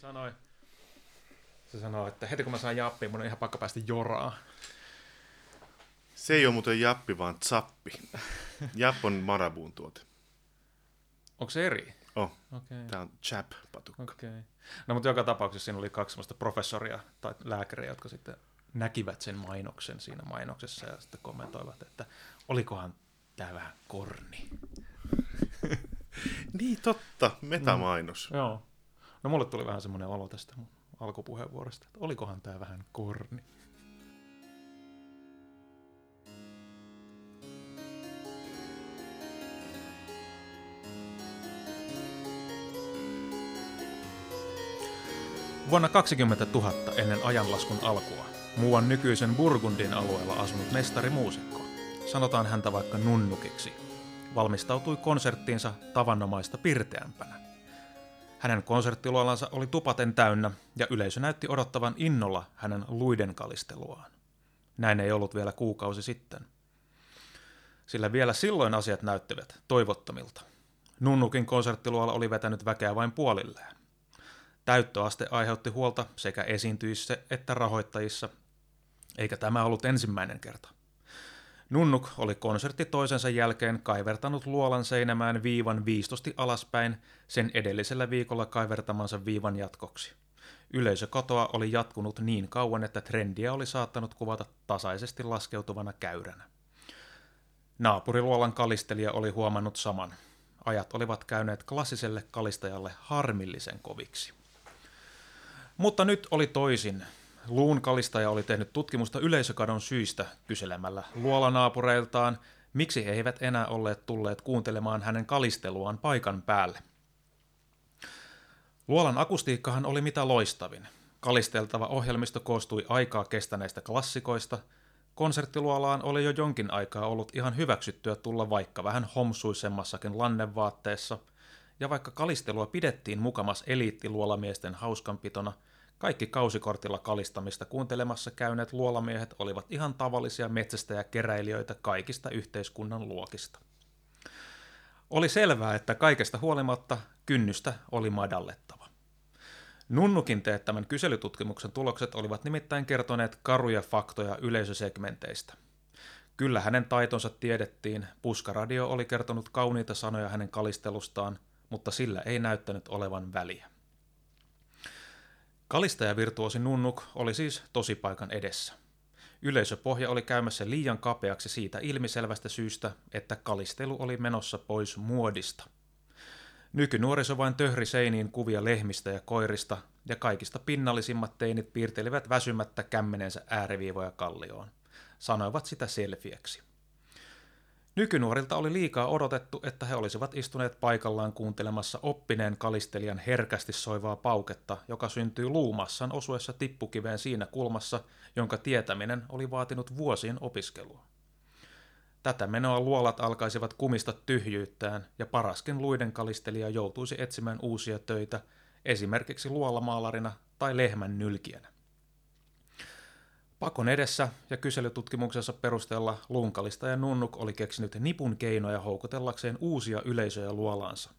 sanoi, se sanoi, että heti kun mä saan jappiin, mun on ihan pakko päästä joraa. Se ei ole muuten jappi, vaan zappi. Japp on Marabuun tuote. Onko se eri? Oh, Okei. tää on chap-patukka. Okei. No mutta joka tapauksessa siinä oli kaksi sellaista professoria tai lääkäriä, jotka sitten näkivät sen mainoksen siinä mainoksessa ja sitten kommentoivat, että olikohan tämä vähän korni. Niin totta, metamainos. Joo. No mulle tuli vähän semmoinen olo tästä mun alkupuheenvuorosta, että olikohan tämä vähän korni. Vuonna 20 000 ennen ajanlaskun alkua muuan nykyisen Burgundin alueella asunut mestarimuusikko, sanotaan häntä vaikka nunnukiksi, valmistautui konserttiinsa tavanomaista pirteämpänä. Hänen konserttiluolansa oli tupaten täynnä ja yleisö näytti odottavan innolla hänen luiden kalisteluaan. Näin ei ollut vielä kuukausi sitten. Sillä vielä silloin asiat näyttivät toivottomilta. Nunnukin konserttiluola oli vetänyt väkeä vain puolilleen. Täyttöaste aiheutti huolta sekä esiintyissä että rahoittajissa, eikä tämä ollut ensimmäinen kerta. Nunnuk oli konsertti toisensa jälkeen kaivertanut luolan seinämään viivan viistosti alaspäin sen edellisellä viikolla kaivertamansa viivan jatkoksi. Yleisökatoa oli jatkunut niin kauan, että trendiä oli saattanut kuvata tasaisesti laskeutuvana käyränä. Naapuriluolan kalistelija oli huomannut saman. Ajat olivat käyneet klassiselle kalistajalle harmillisen koviksi. Mutta nyt oli toisin. Luun kalistaja oli tehnyt tutkimusta yleisökadon syistä kyselemällä luolanaapureiltaan, miksi he eivät enää olleet tulleet kuuntelemaan hänen kalisteluaan paikan päälle. Luolan akustiikkahan oli mitä loistavin. Kalisteltava ohjelmisto koostui aikaa kestäneistä klassikoista. Konserttiluolaan oli jo jonkin aikaa ollut ihan hyväksyttyä tulla vaikka vähän homsuisemmassakin lannevaatteessa, ja vaikka kalistelua pidettiin mukamas eliittiluolamiesten hauskanpitona – kaikki kausikortilla kalistamista kuuntelemassa käyneet luolamiehet olivat ihan tavallisia metsästäjäkeräilijöitä kaikista yhteiskunnan luokista. Oli selvää, että kaikesta huolimatta kynnystä oli madallettava. Nunnukin teettämän kyselytutkimuksen tulokset olivat nimittäin kertoneet karuja faktoja yleisösegmenteistä. Kyllä hänen taitonsa tiedettiin, puskaradio oli kertonut kauniita sanoja hänen kalistelustaan, mutta sillä ei näyttänyt olevan väliä. Kalistajavirtuosi Nunnuk oli siis tosipaikan edessä. Yleisöpohja oli käymässä liian kapeaksi siitä ilmiselvästä syystä, että kalistelu oli menossa pois muodista. Nykynuoriso vain töhri seiniin kuvia lehmistä ja koirista, ja kaikista pinnallisimmat teinit piirtelivät väsymättä kämmenensä ääriviivoja kallioon. Sanoivat sitä selfieksi. Nykynuorilta oli liikaa odotettu, että he olisivat istuneet paikallaan kuuntelemassa oppineen kalistelijan herkästi soivaa pauketta, joka syntyy luumassan osuessa tippukiveen siinä kulmassa, jonka tietäminen oli vaatinut vuosien opiskelua. Tätä menoa luolat alkaisivat kumista tyhjyyttään, ja paraskin luiden kalistelija joutuisi etsimään uusia töitä, esimerkiksi luolamaalarina tai lehmän nylkienä. Pakon edessä ja kyselytutkimuksensa perusteella Lunkalista ja Nunnuk oli keksinyt nipun keinoja houkutellakseen uusia yleisöjä luolaansa.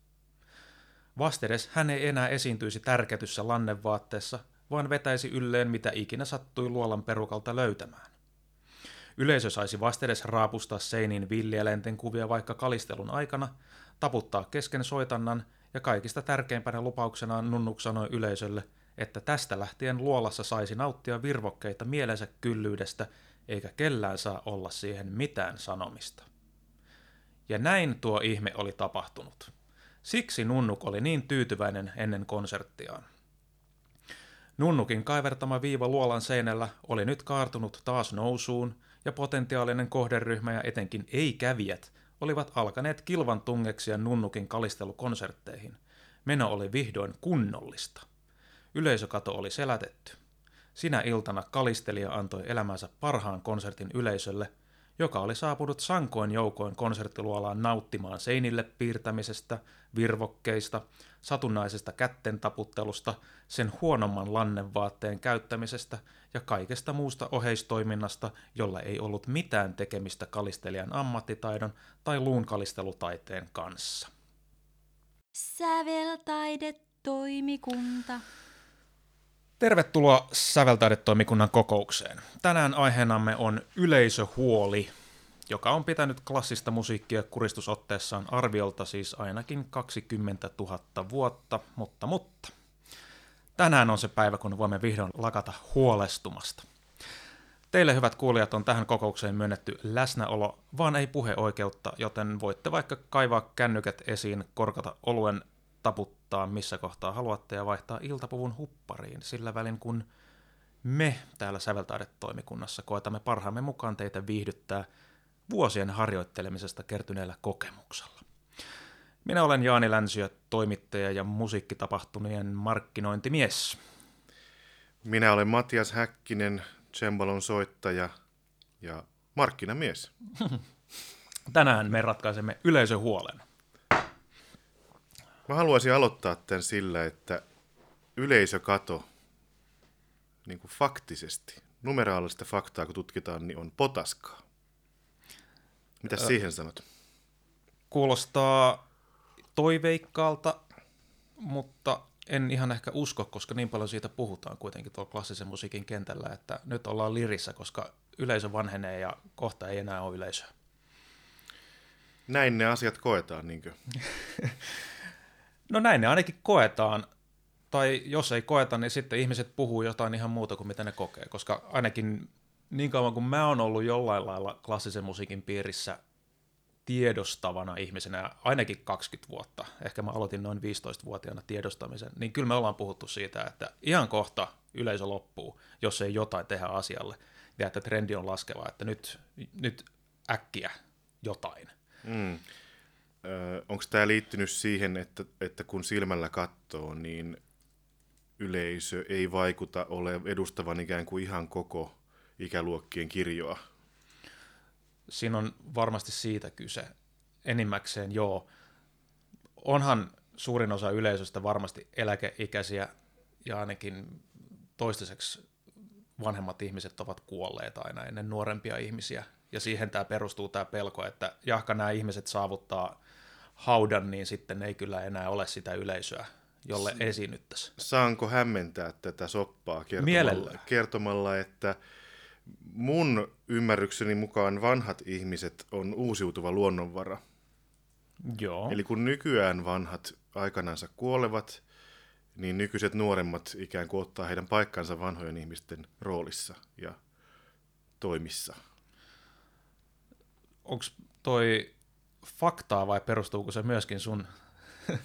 Vastedes hän ei enää esiintyisi tärketyssä lannevaatteessa, vaan vetäisi ylleen mitä ikinä sattui luolan perukalta löytämään. Yleisö saisi vastedes raapustaa seiniin villieläinten kuvia vaikka kalistelun aikana, taputtaa kesken soitannan ja kaikista tärkeimpänä lupauksenaan Nunnuk sanoi yleisölle – että tästä lähtien luolassa saisi nauttia virvokkeita mielensä kyllyydestä, eikä kellään saa olla siihen mitään sanomista. Ja näin tuo ihme oli tapahtunut. Siksi Nunnuk oli niin tyytyväinen ennen konserttiaan. Nunnukin kaivertama viiva luolan seinällä oli nyt kaartunut taas nousuun, ja potentiaalinen kohderyhmä ja etenkin ei-kävijät olivat alkaneet kilvan tungeksia Nunnukin kalistelukonsertteihin. Meno oli vihdoin kunnollista. Yleisökato oli selätetty. Sinä iltana kalistelija antoi elämänsä parhaan konsertin yleisölle, joka oli saapunut sankoin joukoin konserttiluolaan nauttimaan seinille piirtämisestä, virvokkeista, satunnaisesta kätten taputtelusta, sen huonomman lannenvaatteen käyttämisestä ja kaikesta muusta oheistoiminnasta, jolla ei ollut mitään tekemistä kalistelijan ammattitaidon tai luun kalistelutaiteen kanssa. Säveltaide toimikunta. Tervetuloa Säveltaidetoimikunnan kokoukseen. Tänään aiheenamme on yleisöhuoli, joka on pitänyt klassista musiikkia kuristusotteessaan arviolta siis ainakin 20 000 vuotta, mutta mutta. Tänään on se päivä, kun voimme vihdoin lakata huolestumasta. Teille hyvät kuulijat on tähän kokoukseen myönnetty läsnäolo, vaan ei puheoikeutta, joten voitte vaikka kaivaa kännykät esiin, korkata oluen, taputtaa missä kohtaa haluatte ja vaihtaa iltapuvun huppariin, sillä välin kun me täällä Säveltaidetoimikunnassa koetamme parhaamme mukaan teitä viihdyttää vuosien harjoittelemisesta kertyneellä kokemuksella. Minä olen Jaani Länsiö, toimittaja ja musiikkitapahtumien markkinointimies. Minä olen Matias Häkkinen, cembalon soittaja ja markkinamies. Tänään me ratkaisemme yleisöhuolen. Mä haluaisin aloittaa tämän sillä, että yleisökato niin kuin faktisesti, numeraalista faktaa kun tutkitaan, niin on potaskaa. Mitä Ö... siihen sanot? Kuulostaa toiveikkaalta, mutta en ihan ehkä usko, koska niin paljon siitä puhutaan kuitenkin tuolla klassisen musiikin kentällä, että nyt ollaan lirissä, koska yleisö vanhenee ja kohta ei enää ole yleisöä. Näin ne asiat koetaan, niinkö? no näin ne ainakin koetaan. Tai jos ei koeta, niin sitten ihmiset puhuu jotain ihan muuta kuin mitä ne kokee, koska ainakin niin kauan kuin mä oon ollut jollain lailla klassisen musiikin piirissä tiedostavana ihmisenä ainakin 20 vuotta, ehkä mä aloitin noin 15-vuotiaana tiedostamisen, niin kyllä me ollaan puhuttu siitä, että ihan kohta yleisö loppuu, jos ei jotain tehdä asialle, ja että trendi on laskeva, että nyt, nyt äkkiä jotain. Mm. Onko tämä liittynyt siihen, että, että kun silmällä katsoo, niin yleisö ei vaikuta ole edustavan ikään kuin ihan koko ikäluokkien kirjoa? siinä on varmasti siitä kyse. Enimmäkseen joo. Onhan suurin osa yleisöstä varmasti eläkeikäisiä ja ainakin toistaiseksi vanhemmat ihmiset ovat kuolleet aina ennen nuorempia ihmisiä. Ja siihen tämä perustuu tämä pelko, että jahka nämä ihmiset saavuttaa haudan, niin sitten ei kyllä enää ole sitä yleisöä, jolle esiinnyttäisiin. Saanko hämmentää tätä soppaa kertomalla, kertomalla että mun ymmärrykseni mukaan vanhat ihmiset on uusiutuva luonnonvara. Joo. Eli kun nykyään vanhat aikanansa kuolevat, niin nykyiset nuoremmat ikään kuin ottaa heidän paikkansa vanhojen ihmisten roolissa ja toimissa. Onko toi faktaa vai perustuuko se myöskin sun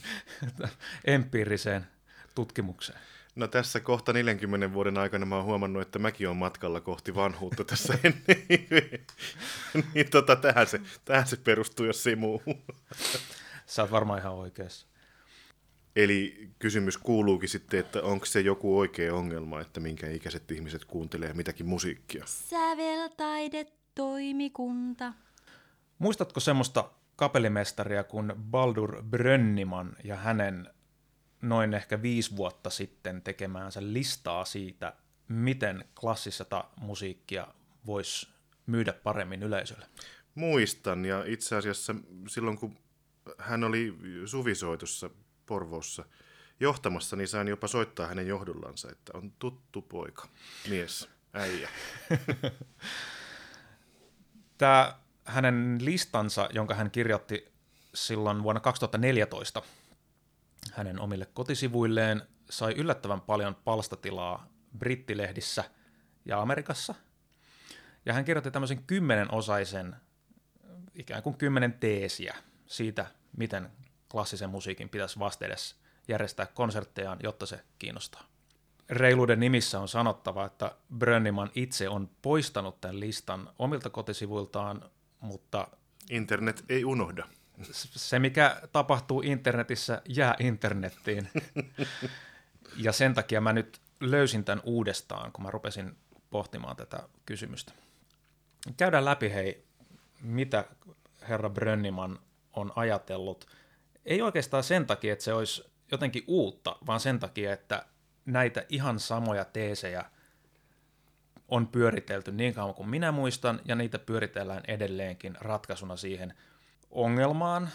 empiiriseen tutkimukseen? No tässä kohta 40 vuoden aikana mä oon huomannut, että mäkin on matkalla kohti vanhuutta tässä ennen. niin tota, tähän, se, tähän se perustuu, jos ei muu. Sä oot varmaan ihan oikeassa. Eli kysymys kuuluukin sitten, että onko se joku oikea ongelma, että minkä ikäiset ihmiset kuuntelee mitäkin musiikkia? Säveltaidetoimikunta. Muistatko semmoista kapellimestaria kuin Baldur Brönniman ja hänen noin ehkä viisi vuotta sitten tekemäänsä listaa siitä, miten klassista musiikkia voisi myydä paremmin yleisölle. Muistan, ja itse asiassa silloin kun hän oli suvisoitussa Porvoossa johtamassa, niin sain jopa soittaa hänen johdollansa, että on tuttu poika, mies, äijä. Tämä hänen listansa, jonka hän kirjoitti silloin vuonna 2014, hänen omille kotisivuilleen, sai yllättävän paljon palstatilaa brittilehdissä ja Amerikassa. Ja hän kirjoitti tämmöisen kymmenenosaisen, ikään kuin kymmenen teesiä siitä, miten klassisen musiikin pitäisi vastedes järjestää konserttejaan, jotta se kiinnostaa. Reiluuden nimissä on sanottava, että Brönniman itse on poistanut tämän listan omilta kotisivuiltaan, mutta... Internet ei unohda se, mikä tapahtuu internetissä, jää internettiin. ja sen takia mä nyt löysin tämän uudestaan, kun mä rupesin pohtimaan tätä kysymystä. Käydään läpi, hei, mitä herra Brönniman on ajatellut. Ei oikeastaan sen takia, että se olisi jotenkin uutta, vaan sen takia, että näitä ihan samoja teesejä on pyöritelty niin kauan kuin minä muistan, ja niitä pyöritellään edelleenkin ratkaisuna siihen – ongelmaan,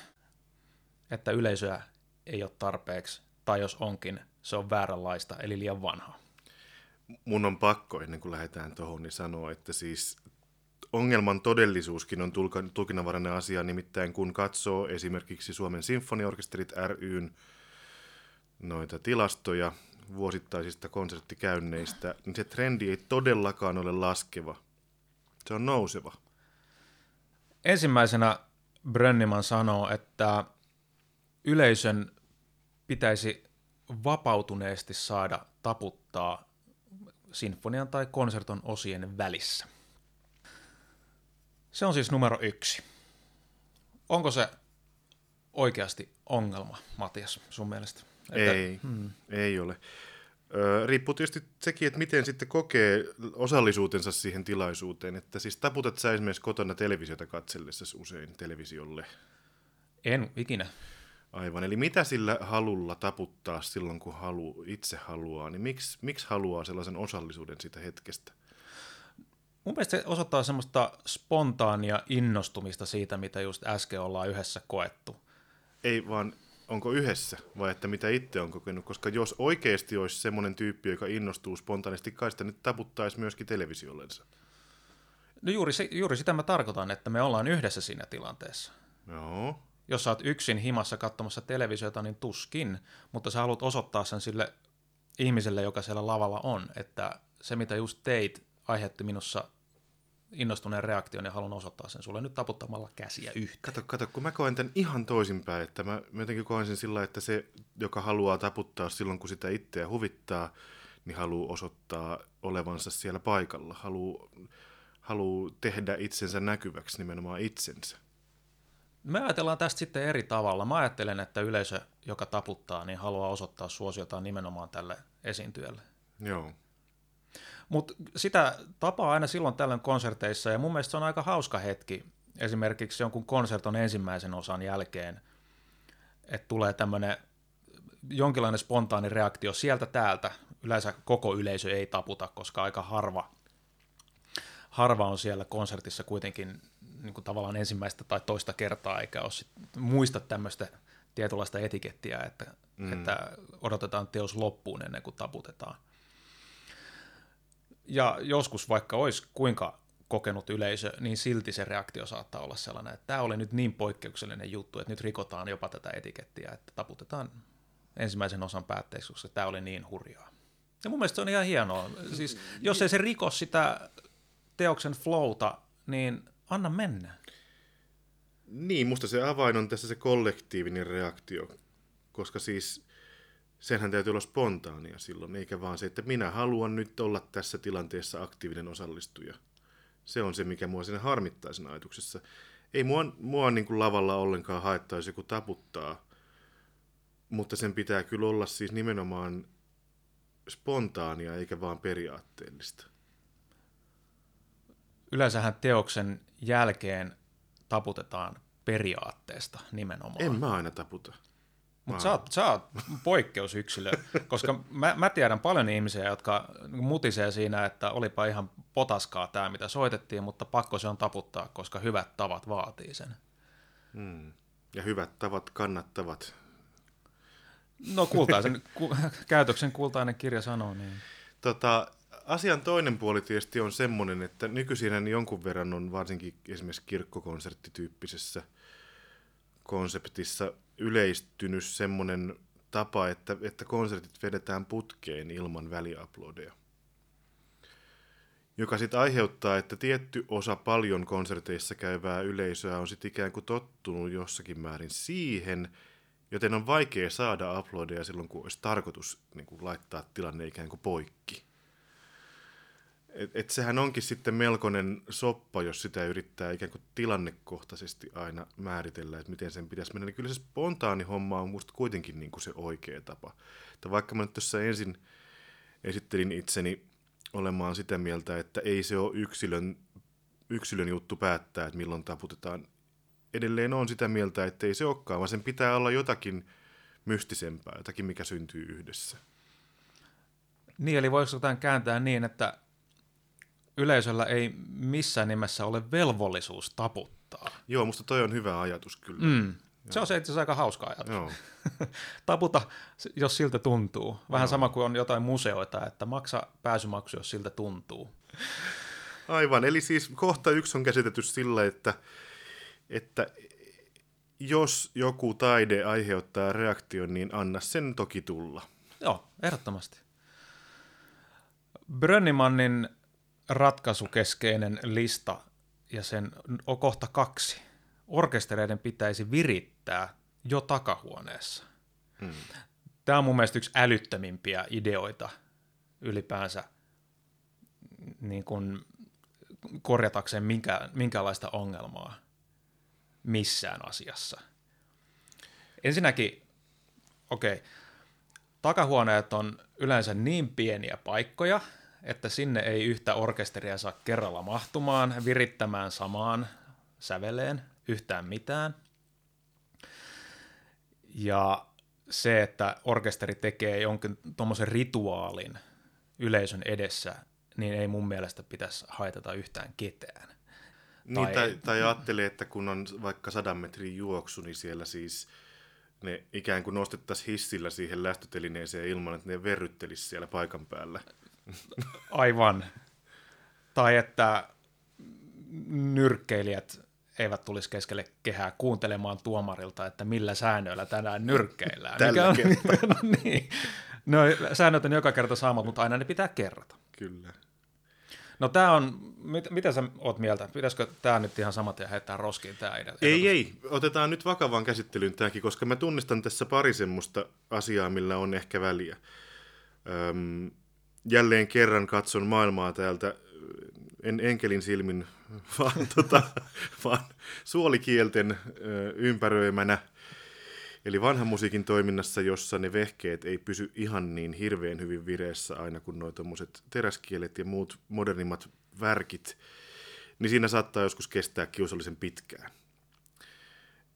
että yleisöä ei ole tarpeeksi, tai jos onkin, se on vääränlaista, eli liian vanhaa. mun on pakko ennen kuin lähdetään tuohon, niin sanoa, että siis ongelman todellisuuskin on tulkinnanvarainen asia, nimittäin kun katsoo esimerkiksi Suomen Sinfoniorkesterit ryn noita tilastoja vuosittaisista konserttikäynneistä, niin se trendi ei todellakaan ole laskeva. Se on nouseva. Ensimmäisenä Brönniman sanoo, että yleisön pitäisi vapautuneesti saada taputtaa sinfonian tai konserton osien välissä. Se on siis numero yksi. Onko se oikeasti ongelma, Matias, sun mielestä? Ei, hmm. ei ole. Ö, riippuu tietysti sekin, että miten sitten kokee osallisuutensa siihen tilaisuuteen. Että siis taputat sä esimerkiksi kotona televisiota katsellessa usein televisiolle? En ikinä. Aivan, eli mitä sillä halulla taputtaa silloin, kun halu, itse haluaa, niin miksi, miksi haluaa sellaisen osallisuuden siitä hetkestä? Mun mielestä se osoittaa semmoista spontaania innostumista siitä, mitä just äsken ollaan yhdessä koettu. Ei vaan, onko yhdessä vai että mitä itse on kokenut, koska jos oikeasti olisi semmoinen tyyppi, joka innostuu spontaanisti kai sitä, niin taputtaisi myöskin televisiollensa. No juuri, juuri sitä mä tarkoitan, että me ollaan yhdessä siinä tilanteessa. Joo jos sä oot yksin himassa katsomassa televisiota, niin tuskin, mutta sä haluat osoittaa sen sille ihmiselle, joka siellä lavalla on, että se mitä just teit aiheutti minussa innostuneen reaktion ja haluan osoittaa sen sulle nyt taputtamalla käsiä yhteen. Kato, kato, kun mä koen tämän ihan toisinpäin, että mä, mä jotenkin koen sen sillä, että se, joka haluaa taputtaa silloin, kun sitä itseä huvittaa, niin haluaa osoittaa olevansa siellä paikalla, haluaa, haluaa tehdä itsensä näkyväksi nimenomaan itsensä. Me ajatellaan tästä sitten eri tavalla. Mä ajattelen, että yleisö, joka taputtaa, niin haluaa osoittaa suosiotaan nimenomaan tälle esiintyjälle. Joo. Mutta sitä tapaa aina silloin tällöin konserteissa, ja mun mielestä se on aika hauska hetki, esimerkiksi jonkun konserton ensimmäisen osan jälkeen, että tulee tämmöinen jonkinlainen spontaani reaktio sieltä täältä. Yleensä koko yleisö ei taputa, koska aika harva, harva on siellä konsertissa kuitenkin niin kuin tavallaan ensimmäistä tai toista kertaa, eikä ole sit, muista tämmöistä tietynlaista etikettiä, että, mm. että odotetaan teos loppuun ennen kuin taputetaan. Ja joskus vaikka olisi kuinka kokenut yleisö, niin silti se reaktio saattaa olla sellainen, että tämä oli nyt niin poikkeuksellinen juttu, että nyt rikotaan jopa tätä etikettiä, että taputetaan ensimmäisen osan päätteeksi, koska tämä oli niin hurjaa. Ja mun mielestä se on ihan hienoa. Siis, jos ei se riko sitä teoksen flowta, niin Anna mennä. Niin, musta se avain on tässä se kollektiivinen reaktio, koska siis senhän täytyy olla spontaania silloin, eikä vaan se, että minä haluan nyt olla tässä tilanteessa aktiivinen osallistuja. Se on se, mikä mua sinne harmittaa sen ajatuksessa. Ei mua, mua niin kuin lavalla ollenkaan haittaa, jos joku taputtaa, mutta sen pitää kyllä olla siis nimenomaan spontaania eikä vaan periaatteellista yleensähän teoksen jälkeen taputetaan periaatteesta nimenomaan. En mä aina taputa. Mutta sä, sä oot poikkeusyksilö, koska mä, mä tiedän paljon ihmisiä, jotka mutisee siinä, että olipa ihan potaskaa tämä, mitä soitettiin, mutta pakko se on taputtaa, koska hyvät tavat vaatii sen. Hmm. Ja hyvät tavat kannattavat. No kultaisen, ku, käytöksen kultainen kirja sanoo niin. Tota, asian toinen puoli tietysti on semmoinen, että nykyisin jonkun verran on varsinkin esimerkiksi kirkkokonserttityyppisessä konseptissa yleistynyt semmoinen tapa, että, että konsertit vedetään putkeen ilman väliaplodeja. Joka sitten aiheuttaa, että tietty osa paljon konserteissa käyvää yleisöä on sitten ikään kuin tottunut jossakin määrin siihen, joten on vaikea saada uploadeja silloin, kun olisi tarkoitus niin kuin laittaa tilanne ikään kuin poikki. Et, et sehän onkin sitten melkoinen soppa, jos sitä yrittää ikään kuin tilannekohtaisesti aina määritellä, että miten sen pitäisi mennä. Niin kyllä se spontaani homma on musta kuitenkin niin kuin se oikea tapa. Että vaikka mä nyt tuossa ensin esittelin itseni olemaan sitä mieltä, että ei se ole yksilön, yksilön juttu päättää, että milloin taputetaan. Edelleen on sitä mieltä, että ei se olekaan, vaan sen pitää olla jotakin mystisempää, jotakin mikä syntyy yhdessä. Niin, eli voiko tämän kääntää niin, että yleisöllä ei missään nimessä ole velvollisuus taputtaa. Joo, musta toi on hyvä ajatus kyllä. Mm. Se on se itse asiassa aika hauska ajatus. Joo. Taputa, jos siltä tuntuu. Vähän sama kuin on jotain museoita, että maksa pääsymaksu, jos siltä tuntuu. Aivan, eli siis kohta yksi on käsitetty sillä, että, että jos joku taide aiheuttaa reaktion, niin anna sen toki tulla. Joo, ehdottomasti. Brönnimannin ratkaisukeskeinen lista ja sen on kohta kaksi. Orkestereiden pitäisi virittää jo takahuoneessa. Hmm. Tämä on mun mielestä yksi älyttömimpiä ideoita ylipäänsä niin kuin korjatakseen minkä, minkälaista ongelmaa missään asiassa. Ensinnäkin, okei, okay, takahuoneet on yleensä niin pieniä paikkoja, että sinne ei yhtä orkesteria saa kerralla mahtumaan, virittämään samaan säveleen yhtään mitään. Ja se, että orkesteri tekee jonkin tuommoisen rituaalin yleisön edessä, niin ei mun mielestä pitäisi haitata yhtään ketään. Niin, tai, tai, tai ajattelee, että kun on vaikka sadan metrin juoksu, niin siellä siis ne ikään kuin nostettaisiin hissillä siihen lästötelineeseen ilman, että ne verryttelisi siellä paikan päällä. Aivan. Tai että nyrkkeilijät eivät tulisi keskelle kehää kuuntelemaan tuomarilta, että millä säännöillä tänään nyrkkeillään. Tällä on, no niin. No, säännöt on joka kerta samat, mutta aina ne pitää kerrata. Kyllä. No tämä on, mit, mitä sä oot mieltä? Pitäisikö tämä nyt ihan samat ja heittää roskiin tämä idea? Ei, ei. Otetaan nyt vakavaan käsittelyyn tämäkin, koska mä tunnistan tässä pari semmoista asiaa, millä on ehkä väliä. Öm, jälleen kerran katson maailmaa täältä en enkelin silmin, vaan, tota, vaan suolikielten ö, ympäröimänä. Eli vanhan musiikin toiminnassa, jossa ne vehkeet ei pysy ihan niin hirveän hyvin vireessä aina kuin nuo teräskielet ja muut modernimmat värkit, niin siinä saattaa joskus kestää kiusallisen pitkään.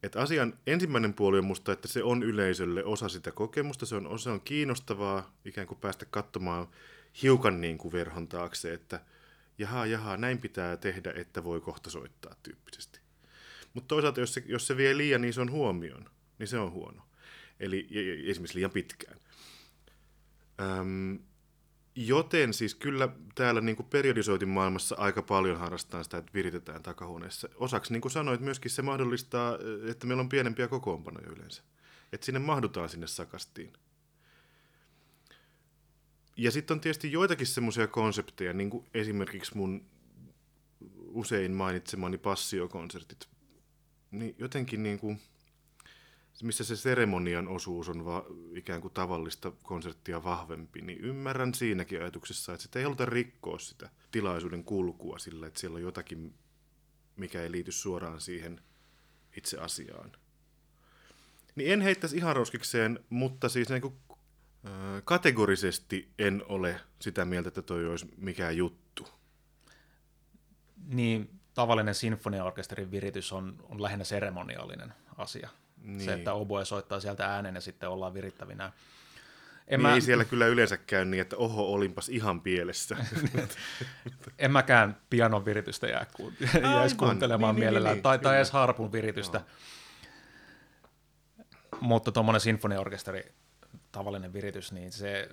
Et asian ensimmäinen puoli on musta, että se on yleisölle osa sitä kokemusta, se on, osa on kiinnostavaa ikään kuin päästä katsomaan hiukan niin kuin verhon taakse, että jaha, jaha, näin pitää tehdä, että voi kohta soittaa tyyppisesti. Mutta toisaalta, jos se, jos se vie liian ison huomioon, niin se on huono. Eli esimerkiksi liian pitkään. Öm, joten siis kyllä täällä niin kuin periodisoitin maailmassa aika paljon harrastetaan sitä, että viritetään takahuoneessa. Osaksi, niin kuin sanoit, myöskin se mahdollistaa, että meillä on pienempiä kokoonpanoja yleensä. Että sinne mahdutaan sinne sakastiin. Ja sitten on tietysti joitakin semmoisia konsepteja, niin kuin esimerkiksi mun usein mainitsemani passiokonsertit. Niin jotenkin niin kuin, missä se seremonian osuus on va, ikään kuin tavallista konserttia vahvempi, niin ymmärrän siinäkin ajatuksessa, että sitä ei haluta rikkoa sitä tilaisuuden kulkua sillä, että siellä on jotakin, mikä ei liity suoraan siihen itse asiaan. Niin en heittäisi ihan roskikseen, mutta siis niin kuin Kategorisesti en ole sitä mieltä, että toi olisi mikään juttu. Niin, tavallinen sinfoniaorkesterin viritys on, on lähinnä seremoniaalinen asia. Niin. Se, että oboe soittaa sieltä äänen ja sitten ollaan virittävinä. En niin mä... Ei siellä kyllä yleensä käy niin, että oho, olinpas ihan pielessä. en mäkään pianon viritystä jää ku... jäisi kuuntelemaan niin, niin, mielellään, niin, tai, tai edes harpun viritystä. No. Mutta tuommoinen sinfoniaorkesteri tavallinen viritys, niin se,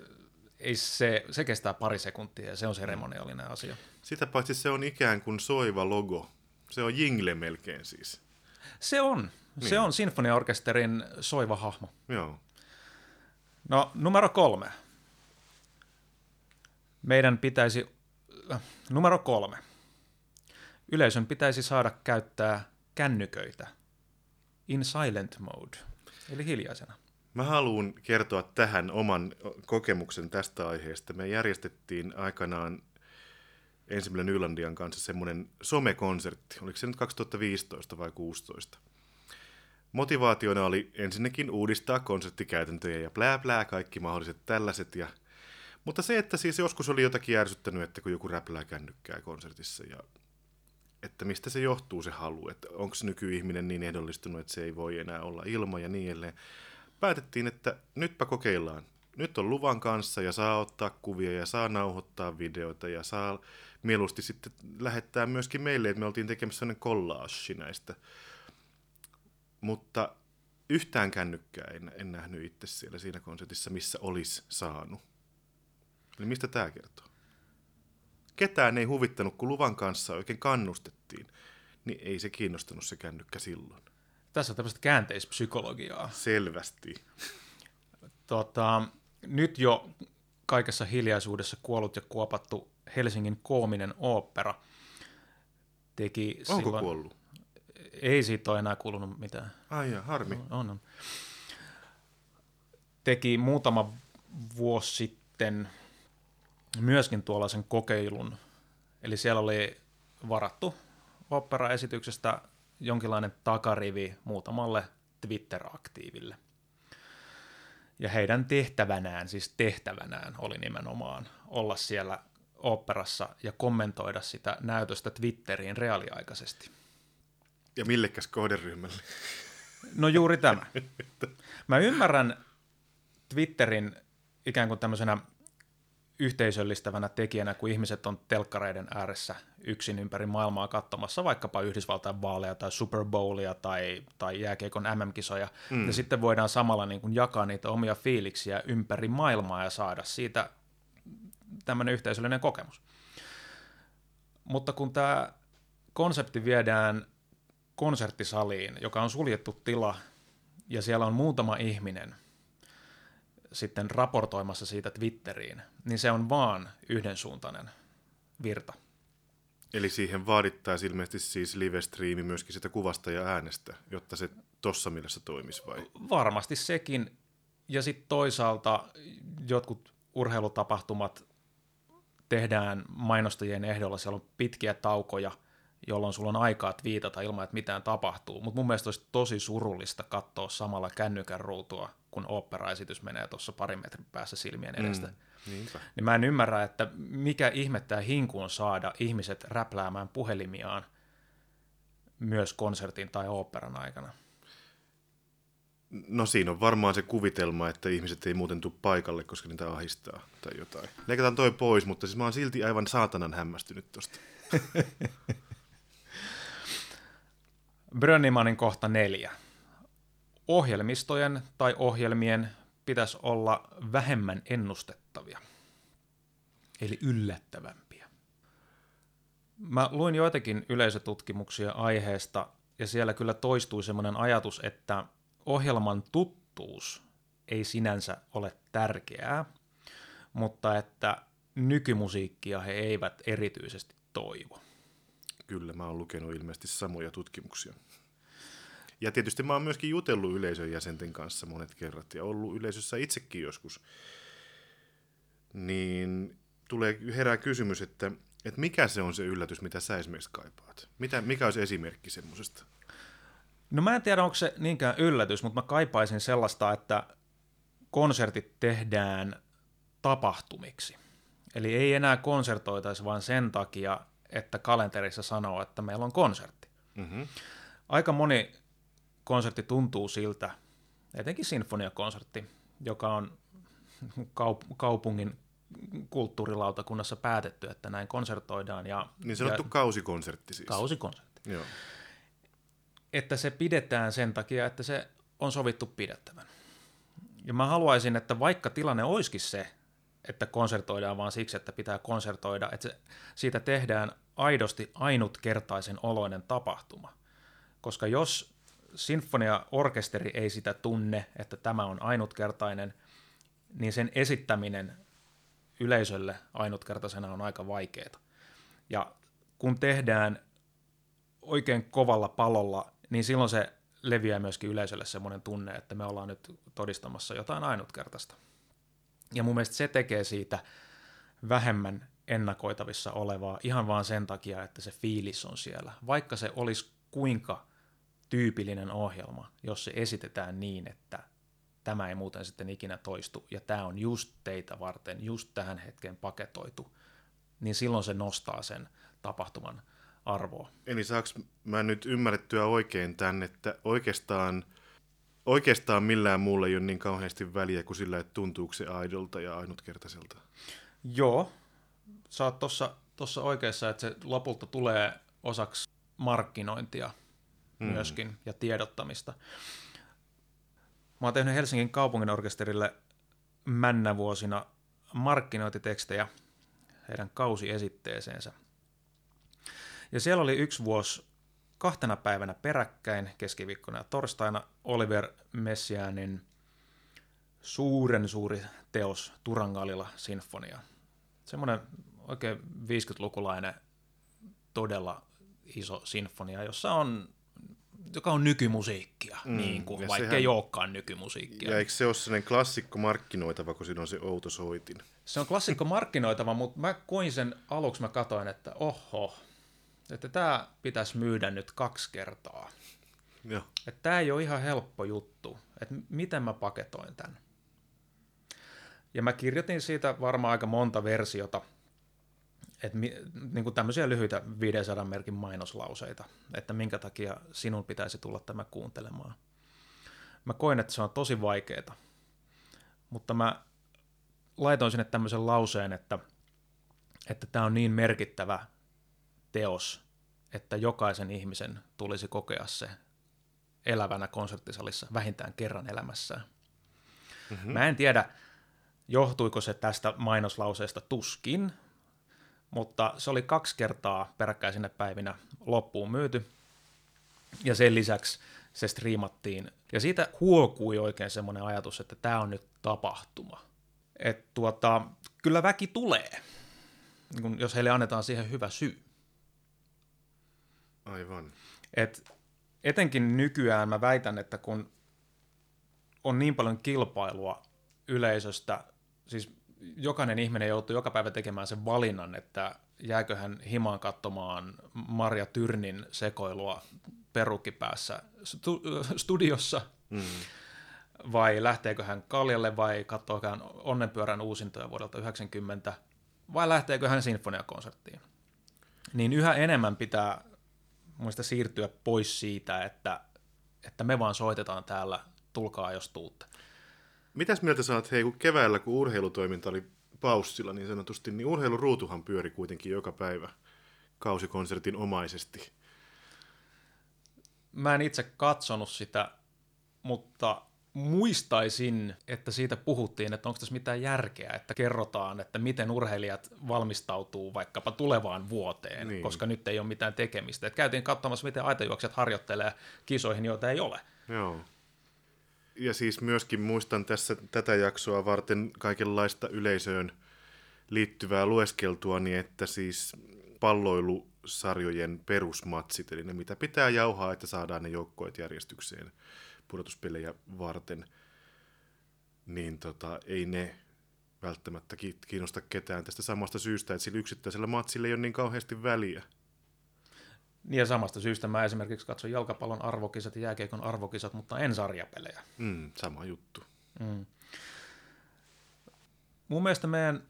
ei se, se kestää pari sekuntia ja se on seremoniallinen asia. Sitä paitsi se on ikään kuin soiva logo. Se on jingle melkein siis. Se on. Niin. Se on sinfoniaorkesterin soiva hahmo. Joo. No, numero kolme. Meidän pitäisi, äh, numero kolme. Yleisön pitäisi saada käyttää kännyköitä in silent mode, eli hiljaisena. Mä haluan kertoa tähän oman kokemuksen tästä aiheesta. Me järjestettiin aikanaan ensimmäinen Nylandian kanssa semmoinen somekonsertti. Oliko se nyt 2015 vai 2016? Motivaationa oli ensinnäkin uudistaa konserttikäytäntöjä ja plää plää, kaikki mahdolliset tällaiset. Ja... Mutta se, että siis joskus oli jotakin järsyttänyt, että kun joku räplää kännykkää konsertissa ja että mistä se johtuu se halu, että onko nykyihminen niin ehdollistunut, että se ei voi enää olla ilma ja niin edelleen päätettiin, että nytpä kokeillaan. Nyt on luvan kanssa ja saa ottaa kuvia ja saa nauhoittaa videoita ja saa mieluusti sitten lähettää myöskin meille, että me oltiin tekemässä sellainen kollaassi näistä. Mutta yhtään kännykkää en, en nähnyt itse siellä siinä konsertissa, missä olisi saanut. Eli mistä tämä kertoo? Ketään ei huvittanut, kun luvan kanssa oikein kannustettiin, niin ei se kiinnostanut se kännykkä silloin. Tässä on tämmöistä käänteispsykologiaa. Selvästi. Tota, nyt jo kaikessa hiljaisuudessa kuollut ja kuopattu Helsingin koominen ooppera teki Onko silloin... kuollut? Ei siitä ole enää kuulunut mitään. Ai ja, harmi. On, on. Teki muutama vuosi sitten myöskin tuollaisen kokeilun. Eli siellä oli varattu operaesityksestä jonkinlainen takarivi muutamalle Twitter-aktiiville. Ja heidän tehtävänään, siis tehtävänään oli nimenomaan olla siellä operassa ja kommentoida sitä näytöstä Twitteriin reaaliaikaisesti. Ja millekäs kohderyhmälle? No juuri tämä. Mä ymmärrän Twitterin ikään kuin tämmöisenä yhteisöllistävänä tekijänä, kun ihmiset on telkkareiden ääressä yksin ympäri maailmaa katsomassa vaikkapa Yhdysvaltain vaaleja tai Super Bowlia tai, tai jääkiekon MM-kisoja, mm. ja sitten voidaan samalla niin kuin jakaa niitä omia fiiliksiä ympäri maailmaa ja saada siitä tämmöinen yhteisöllinen kokemus. Mutta kun tämä konsepti viedään konserttisaliin, joka on suljettu tila, ja siellä on muutama ihminen sitten raportoimassa siitä Twitteriin, niin se on vaan yhdensuuntainen virta. Eli siihen vaadittaisiin ilmeisesti siis live-striimi myöskin sitä kuvasta ja äänestä, jotta se tuossa mielessä toimisi vai? Varmasti sekin. Ja sitten toisaalta jotkut urheilutapahtumat tehdään mainostajien ehdolla, siellä on pitkiä taukoja, jolloin sulla on aikaa viitata ilman, että mitään tapahtuu. Mutta mun mielestä olisi tosi surullista katsoa samalla kännykän ruutua, kun operaesitys menee tuossa parin metrin päässä silmien edestä. Mm. Niinpä. Niin mä en hymärrä, että mikä ihme tämä hinku on saada ihmiset räpläämään puhelimiaan myös konsertin tai oopperan aikana. No siinä on varmaan se kuvitelma, että ihmiset ei muuten tule paikalle, koska niitä ahistaa tai jotain. Leikataan toi pois, mutta siis mä oon silti aivan saatanan hämmästynyt tosta. Brönnimanin kohta neljä. Ohjelmistojen tai ohjelmien pitäisi olla vähemmän ennustettavia, eli yllättävämpiä. Mä luin joitakin yleisötutkimuksia aiheesta, ja siellä kyllä toistui semmoinen ajatus, että ohjelman tuttuus ei sinänsä ole tärkeää, mutta että nykymusiikkia he eivät erityisesti toivo. Kyllä, mä oon lukenut ilmeisesti samoja tutkimuksia. Ja tietysti mä oon myöskin jutellut yleisön jäsenten kanssa monet kerrat ja ollut yleisössä itsekin joskus. Niin tulee herää kysymys, että, että mikä se on se yllätys, mitä sä esimerkiksi kaipaat? Mitä, mikä olisi esimerkki semmoisesta? No mä en tiedä, onko se niinkään yllätys, mutta mä kaipaisin sellaista, että konsertit tehdään tapahtumiksi. Eli ei enää konsertoitaisi vain sen takia, että kalenterissa sanoo, että meillä on konsertti. Mm-hmm. Aika moni konsertti tuntuu siltä, etenkin sinfoniakonsertti, joka on kaup- kaupungin kulttuurilautakunnassa päätetty, että näin konsertoidaan. Ja, niin sanottu ja, kausikonsertti siis. Kausikonsertti. Joo. Että se pidetään sen takia, että se on sovittu pidettävän. Ja mä haluaisin, että vaikka tilanne olisikin se, että konsertoidaan vaan siksi, että pitää konsertoida, että se, siitä tehdään aidosti ainutkertaisen oloinen tapahtuma. Koska jos sinfoniaorkesteri ei sitä tunne, että tämä on ainutkertainen, niin sen esittäminen yleisölle ainutkertaisena on aika vaikeaa. Ja kun tehdään oikein kovalla palolla, niin silloin se leviää myöskin yleisölle semmoinen tunne, että me ollaan nyt todistamassa jotain ainutkertaista. Ja mun mielestä se tekee siitä vähemmän ennakoitavissa olevaa ihan vaan sen takia, että se fiilis on siellä. Vaikka se olisi kuinka tyypillinen ohjelma, jos se esitetään niin, että tämä ei muuten sitten ikinä toistu, ja tämä on just teitä varten, just tähän hetkeen paketoitu, niin silloin se nostaa sen tapahtuman arvoa. Eli saaks mä nyt ymmärrettyä oikein tämän, että oikeastaan, oikeastaan millään muulla ei ole niin kauheasti väliä kuin sillä, että tuntuuko se aidolta ja ainutkertaiselta? Joo, sä oot tuossa oikeassa, että se lopulta tulee osaksi markkinointia – mm. myöskin ja tiedottamista. Mä oon tehnyt Helsingin kaupungin orkesterille männävuosina markkinointitekstejä heidän kausiesitteeseensä. Ja siellä oli yksi vuosi kahtena päivänä peräkkäin, keskiviikkona ja torstaina, Oliver Messianin suuren suuri teos Turangalilla sinfonia. Semmoinen oikein 50-lukulainen todella iso sinfonia, jossa on joka on nykymusiikkia, mm, niin kuin, vaikka sehän, ei olekaan nykymusiikkia. Ja eikö se ole sellainen klassikko markkinoitava, kun siinä on se outo soitin? Se on klassikko markkinoitava, mutta mä koin sen aluksi, mä katoin, että oho, että tämä pitäisi myydä nyt kaksi kertaa. Joo. Että tämä ei ole ihan helppo juttu, että miten mä paketoin tämän. Ja mä kirjoitin siitä varmaan aika monta versiota, että niin kuin tämmöisiä lyhyitä 500 merkin mainoslauseita, että minkä takia sinun pitäisi tulla tämä kuuntelemaan. Mä koin, että se on tosi vaikeaa, mutta mä laitoin sinne tämmöisen lauseen, että, että tämä on niin merkittävä teos, että jokaisen ihmisen tulisi kokea se elävänä konserttisalissa vähintään kerran elämässään. Mm-hmm. Mä en tiedä, johtuiko se tästä mainoslauseesta tuskin, mutta se oli kaksi kertaa peräkkäisinä päivinä loppuun myyty. Ja sen lisäksi se striimattiin. Ja siitä huokui oikein semmoinen ajatus, että tämä on nyt tapahtuma. Että tuota, kyllä väki tulee, jos heille annetaan siihen hyvä syy. Aivan. Et etenkin nykyään mä väitän, että kun on niin paljon kilpailua yleisöstä, siis jokainen ihminen joutuu joka päivä tekemään sen valinnan, että jääkö hän himaan katsomaan Marja Tyrnin sekoilua perukkipäässä stu- studiossa, mm. vai lähteekö hän kaljalle, vai katsoako hän onnenpyörän uusintoja vuodelta 90, vai lähteekö hän sinfoniakonserttiin. Niin yhä enemmän pitää muista siirtyä pois siitä, että, että me vaan soitetaan täällä, tulkaa jos tuutte. Mitäs mieltä saat, hei, kun keväällä, kun urheilutoiminta oli paussilla niin sanotusti, niin urheiluruutuhan pyöri kuitenkin joka päivä kausikonsertin omaisesti. Mä en itse katsonut sitä, mutta muistaisin, että siitä puhuttiin, että onko tässä mitään järkeä, että kerrotaan, että miten urheilijat valmistautuu vaikkapa tulevaan vuoteen, niin. koska nyt ei ole mitään tekemistä. Et käytiin katsomassa, miten aitajuoksijat harjoittelee kisoihin, joita ei ole. Joo. Ja siis myöskin muistan tässä tätä jaksoa varten kaikenlaista yleisöön liittyvää lueskeltua, niin että siis palloilusarjojen perusmatsit, eli ne mitä pitää jauhaa, että saadaan ne joukkoit järjestykseen pudotuspelejä varten, niin tota, ei ne välttämättä kiinnosta ketään tästä samasta syystä, että sillä yksittäisellä matsilla ei ole niin kauheasti väliä. Niin ja samasta syystä mä esimerkiksi katson jalkapallon arvokisat ja jääkeikon arvokisat, mutta en sarjapelejä. Mm, sama juttu. Mm. Mun mielestä meidän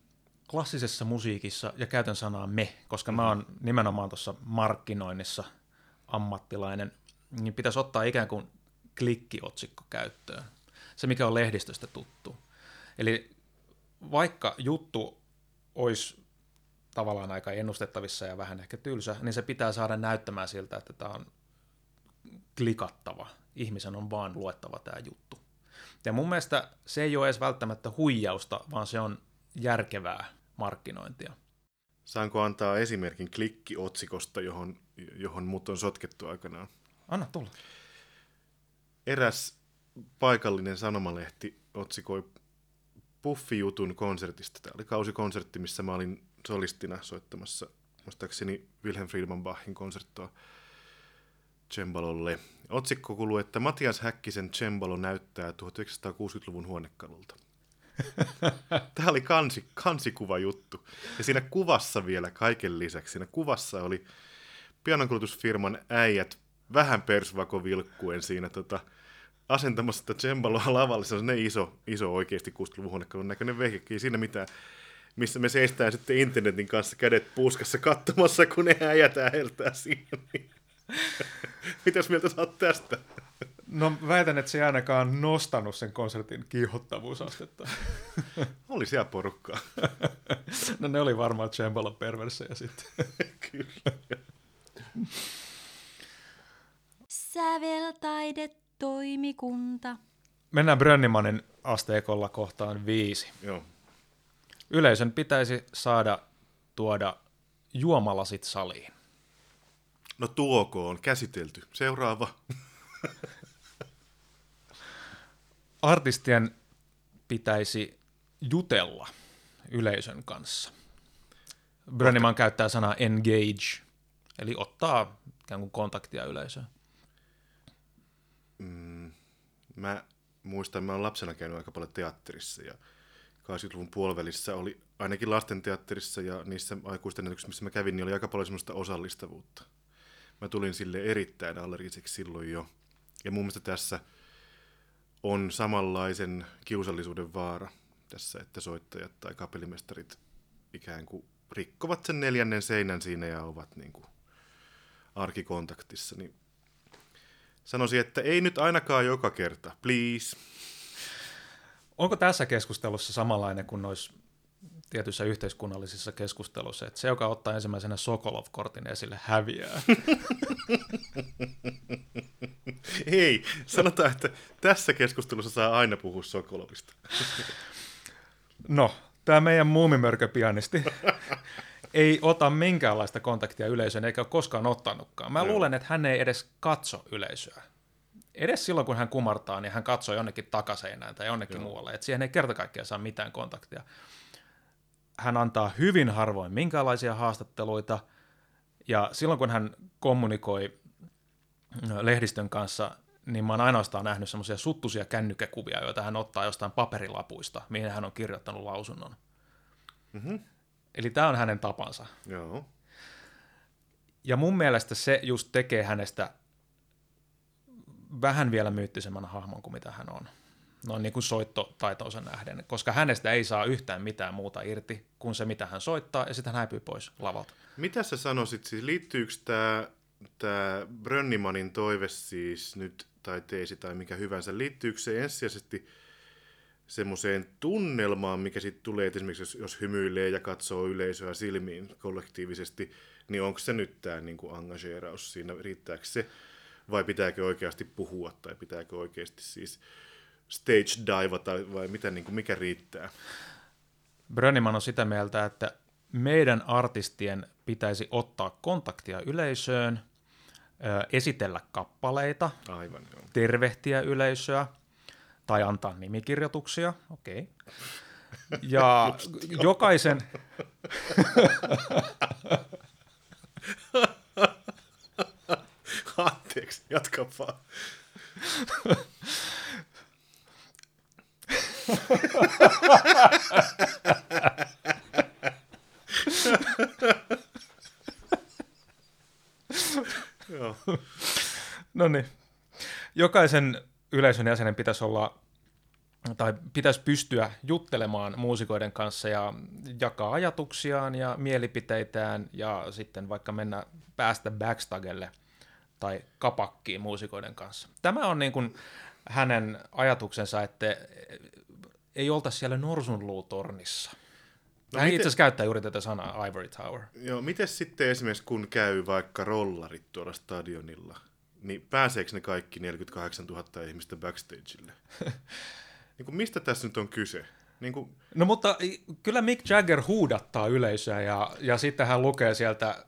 klassisessa musiikissa, ja käytän sanaa me, koska mm-hmm. mä oon nimenomaan tuossa markkinoinnissa ammattilainen, niin pitäisi ottaa ikään kuin klikkiotsikko käyttöön. Se, mikä on lehdistöstä tuttu. Eli vaikka juttu olisi tavallaan aika ennustettavissa ja vähän ehkä tylsä, niin se pitää saada näyttämään siltä, että tämä on klikattava. Ihmisen on vaan luettava tämä juttu. Ja mun mielestä se ei ole edes välttämättä huijausta, vaan se on järkevää markkinointia. Saanko antaa esimerkin klikkiotsikosta, johon, johon mut on sotkettu aikanaan? Anna tulla. Eräs paikallinen sanomalehti otsikoi Puffijutun konsertista. Tämä oli kausikonsertti, missä mä olin solistina soittamassa, muistaakseni Wilhelm Friedman Bachin konserttoa cembalolle. Otsikko kuuluu, että Matias Häkkisen cembalo näyttää 1960-luvun huonekalulta. Tämä oli kansi, kansikuva juttu. Ja siinä kuvassa vielä kaiken lisäksi, siinä kuvassa oli pianonkulutusfirman äijät vähän persvako vilkkuen siinä tota, asentamassa sitä cembaloa lavalle. Se on ne iso, iso oikeasti 60-luvun huonekalun näköinen vehkekin. Siinä mitään missä me seistään sitten internetin kanssa kädet puuskassa katsomassa, kun ne äijät äheltää siinä. Mitäs mieltä sä oot tästä? No väitän, että se ei ainakaan nostanut sen konsertin kiihottavuusastetta. oli siellä porukkaa. no ne oli varmaan Cembalo perversejä sitten. Kyllä. Säveltaidetoimikunta. Mennään Brönnimanin asteikolla kohtaan viisi. Joo. Yleisön pitäisi saada tuoda juomalasit saliin. No tuoko on käsitelty. Seuraava. Artistien pitäisi jutella yleisön kanssa. Brönniman käyttää sanaa engage, eli ottaa ikään kuin kontaktia yleisöön. Mä muistan, mä oon lapsena käynyt aika paljon teatterissa ja 80-luvun puolivälissä oli ainakin lastenteatterissa ja niissä aikuisten näytöksissä, missä mä kävin, niin oli aika paljon semmoista osallistavuutta. Mä tulin sille erittäin allergiseksi silloin jo. Ja mun mielestä tässä on samanlaisen kiusallisuuden vaara tässä, että soittajat tai kapellimestarit ikään kuin rikkovat sen neljännen seinän siinä ja ovat niin kuin arkikontaktissa, niin sanoisin, että ei nyt ainakaan joka kerta, please. Onko tässä keskustelussa samanlainen kuin noissa tietyissä yhteiskunnallisissa keskusteluissa, että se, joka ottaa ensimmäisenä Sokolov-kortin esille, häviää? Ei, sanotaan, että tässä keskustelussa saa aina puhua Sokolovista. No, tämä meidän muumimörköpianisti ei ota minkäänlaista kontaktia yleisöön, eikä ole koskaan ottanutkaan. Mä Joo. luulen, että hän ei edes katso yleisöä. Edes silloin, kun hän kumartaa, niin hän katsoo jonnekin takaseinään tai jonnekin Joo. muualle. Että siihen ei kerta kaikkiaan saa mitään kontaktia. Hän antaa hyvin harvoin minkäänlaisia haastatteluita, ja silloin, kun hän kommunikoi ö, lehdistön kanssa, niin mä oon ainoastaan nähnyt semmoisia suttuisia kännykkäkuvia, joita hän ottaa jostain paperilapuista, mihin hän on kirjoittanut lausunnon. Mhm. Eli tämä on hänen tapansa. Joo. Ja mun mielestä se just tekee hänestä vähän vielä myyttisemmän hahmon kuin mitä hän on. Noin niin kuin soittotaitonsa nähden, koska hänestä ei saa yhtään mitään muuta irti kuin se, mitä hän soittaa, ja sitten hän häipyy pois lavalta. Mitä sä sanoisit, siis liittyykö tämä tää Brönnimanin toive siis nyt, tai teesi tai mikä hyvänsä, liittyykö se ensisijaisesti semmoiseen tunnelmaan, mikä sitten tulee, että esimerkiksi jos, jos hymyilee ja katsoo yleisöä silmiin kollektiivisesti, niin onko se nyt tämä niinku engageeraus siinä, riittääkö se, vai pitääkö oikeasti puhua, tai pitääkö oikeasti siis stage divata, vai mitä, niinku, mikä riittää? Brönniman on sitä mieltä, että meidän artistien pitäisi ottaa kontaktia yleisöön, esitellä kappaleita, Aivan, joo. tervehtiä yleisöä tai antaa nimikirjoituksia, okei. Okay. Ja jokaisen, Anteeksi, jatka vaan. No niin, jokaisen yleisön jäsenen pitäisi olla tai pitäisi pystyä juttelemaan muusikoiden kanssa ja jakaa ajatuksiaan ja mielipiteitään ja sitten vaikka mennä päästä backstagelle tai kapakkiin muusikoiden kanssa. Tämä on niin kuin hänen ajatuksensa, että ei oltaisi siellä norsunluutornissa. No Hän miten- itse asiassa käyttää juuri tätä sanaa Ivory Tower. Joo, miten sitten esimerkiksi kun käy vaikka rollarit tuolla stadionilla, niin pääseekö ne kaikki 48 000 ihmistä backstageille? niin kuin mistä tässä nyt on kyse? Niin kuin, No mutta kyllä Mick Jagger huudattaa yleisöä ja, ja sitten hän lukee sieltä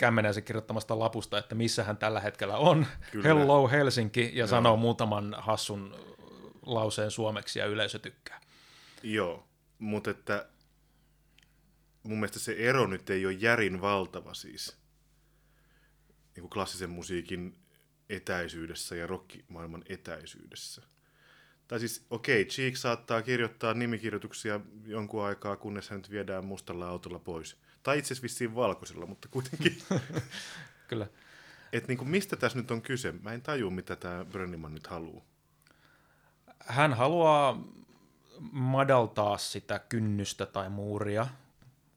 kämmenensä kirjoittamasta lapusta, että missä hän tällä hetkellä on. Kyllä. Hello Helsinki ja sanoo muutaman hassun lauseen suomeksi ja yleisö tykkää. joo, mutta että mun mielestä se ero nyt ei ole järin valtava siis niin kuin klassisen musiikin etäisyydessä ja rockimaailman etäisyydessä. Tai siis, okei, okay, Cheek saattaa kirjoittaa nimikirjoituksia jonkun aikaa, kunnes hän nyt viedään mustalla autolla pois. Tai itse asiassa vissiin valkoisella, mutta kuitenkin. Kyllä. Et niin kuin mistä tässä nyt on kyse? Mä en taju, mitä tämä Brönniman nyt haluaa. Hän haluaa madaltaa sitä kynnystä tai muuria,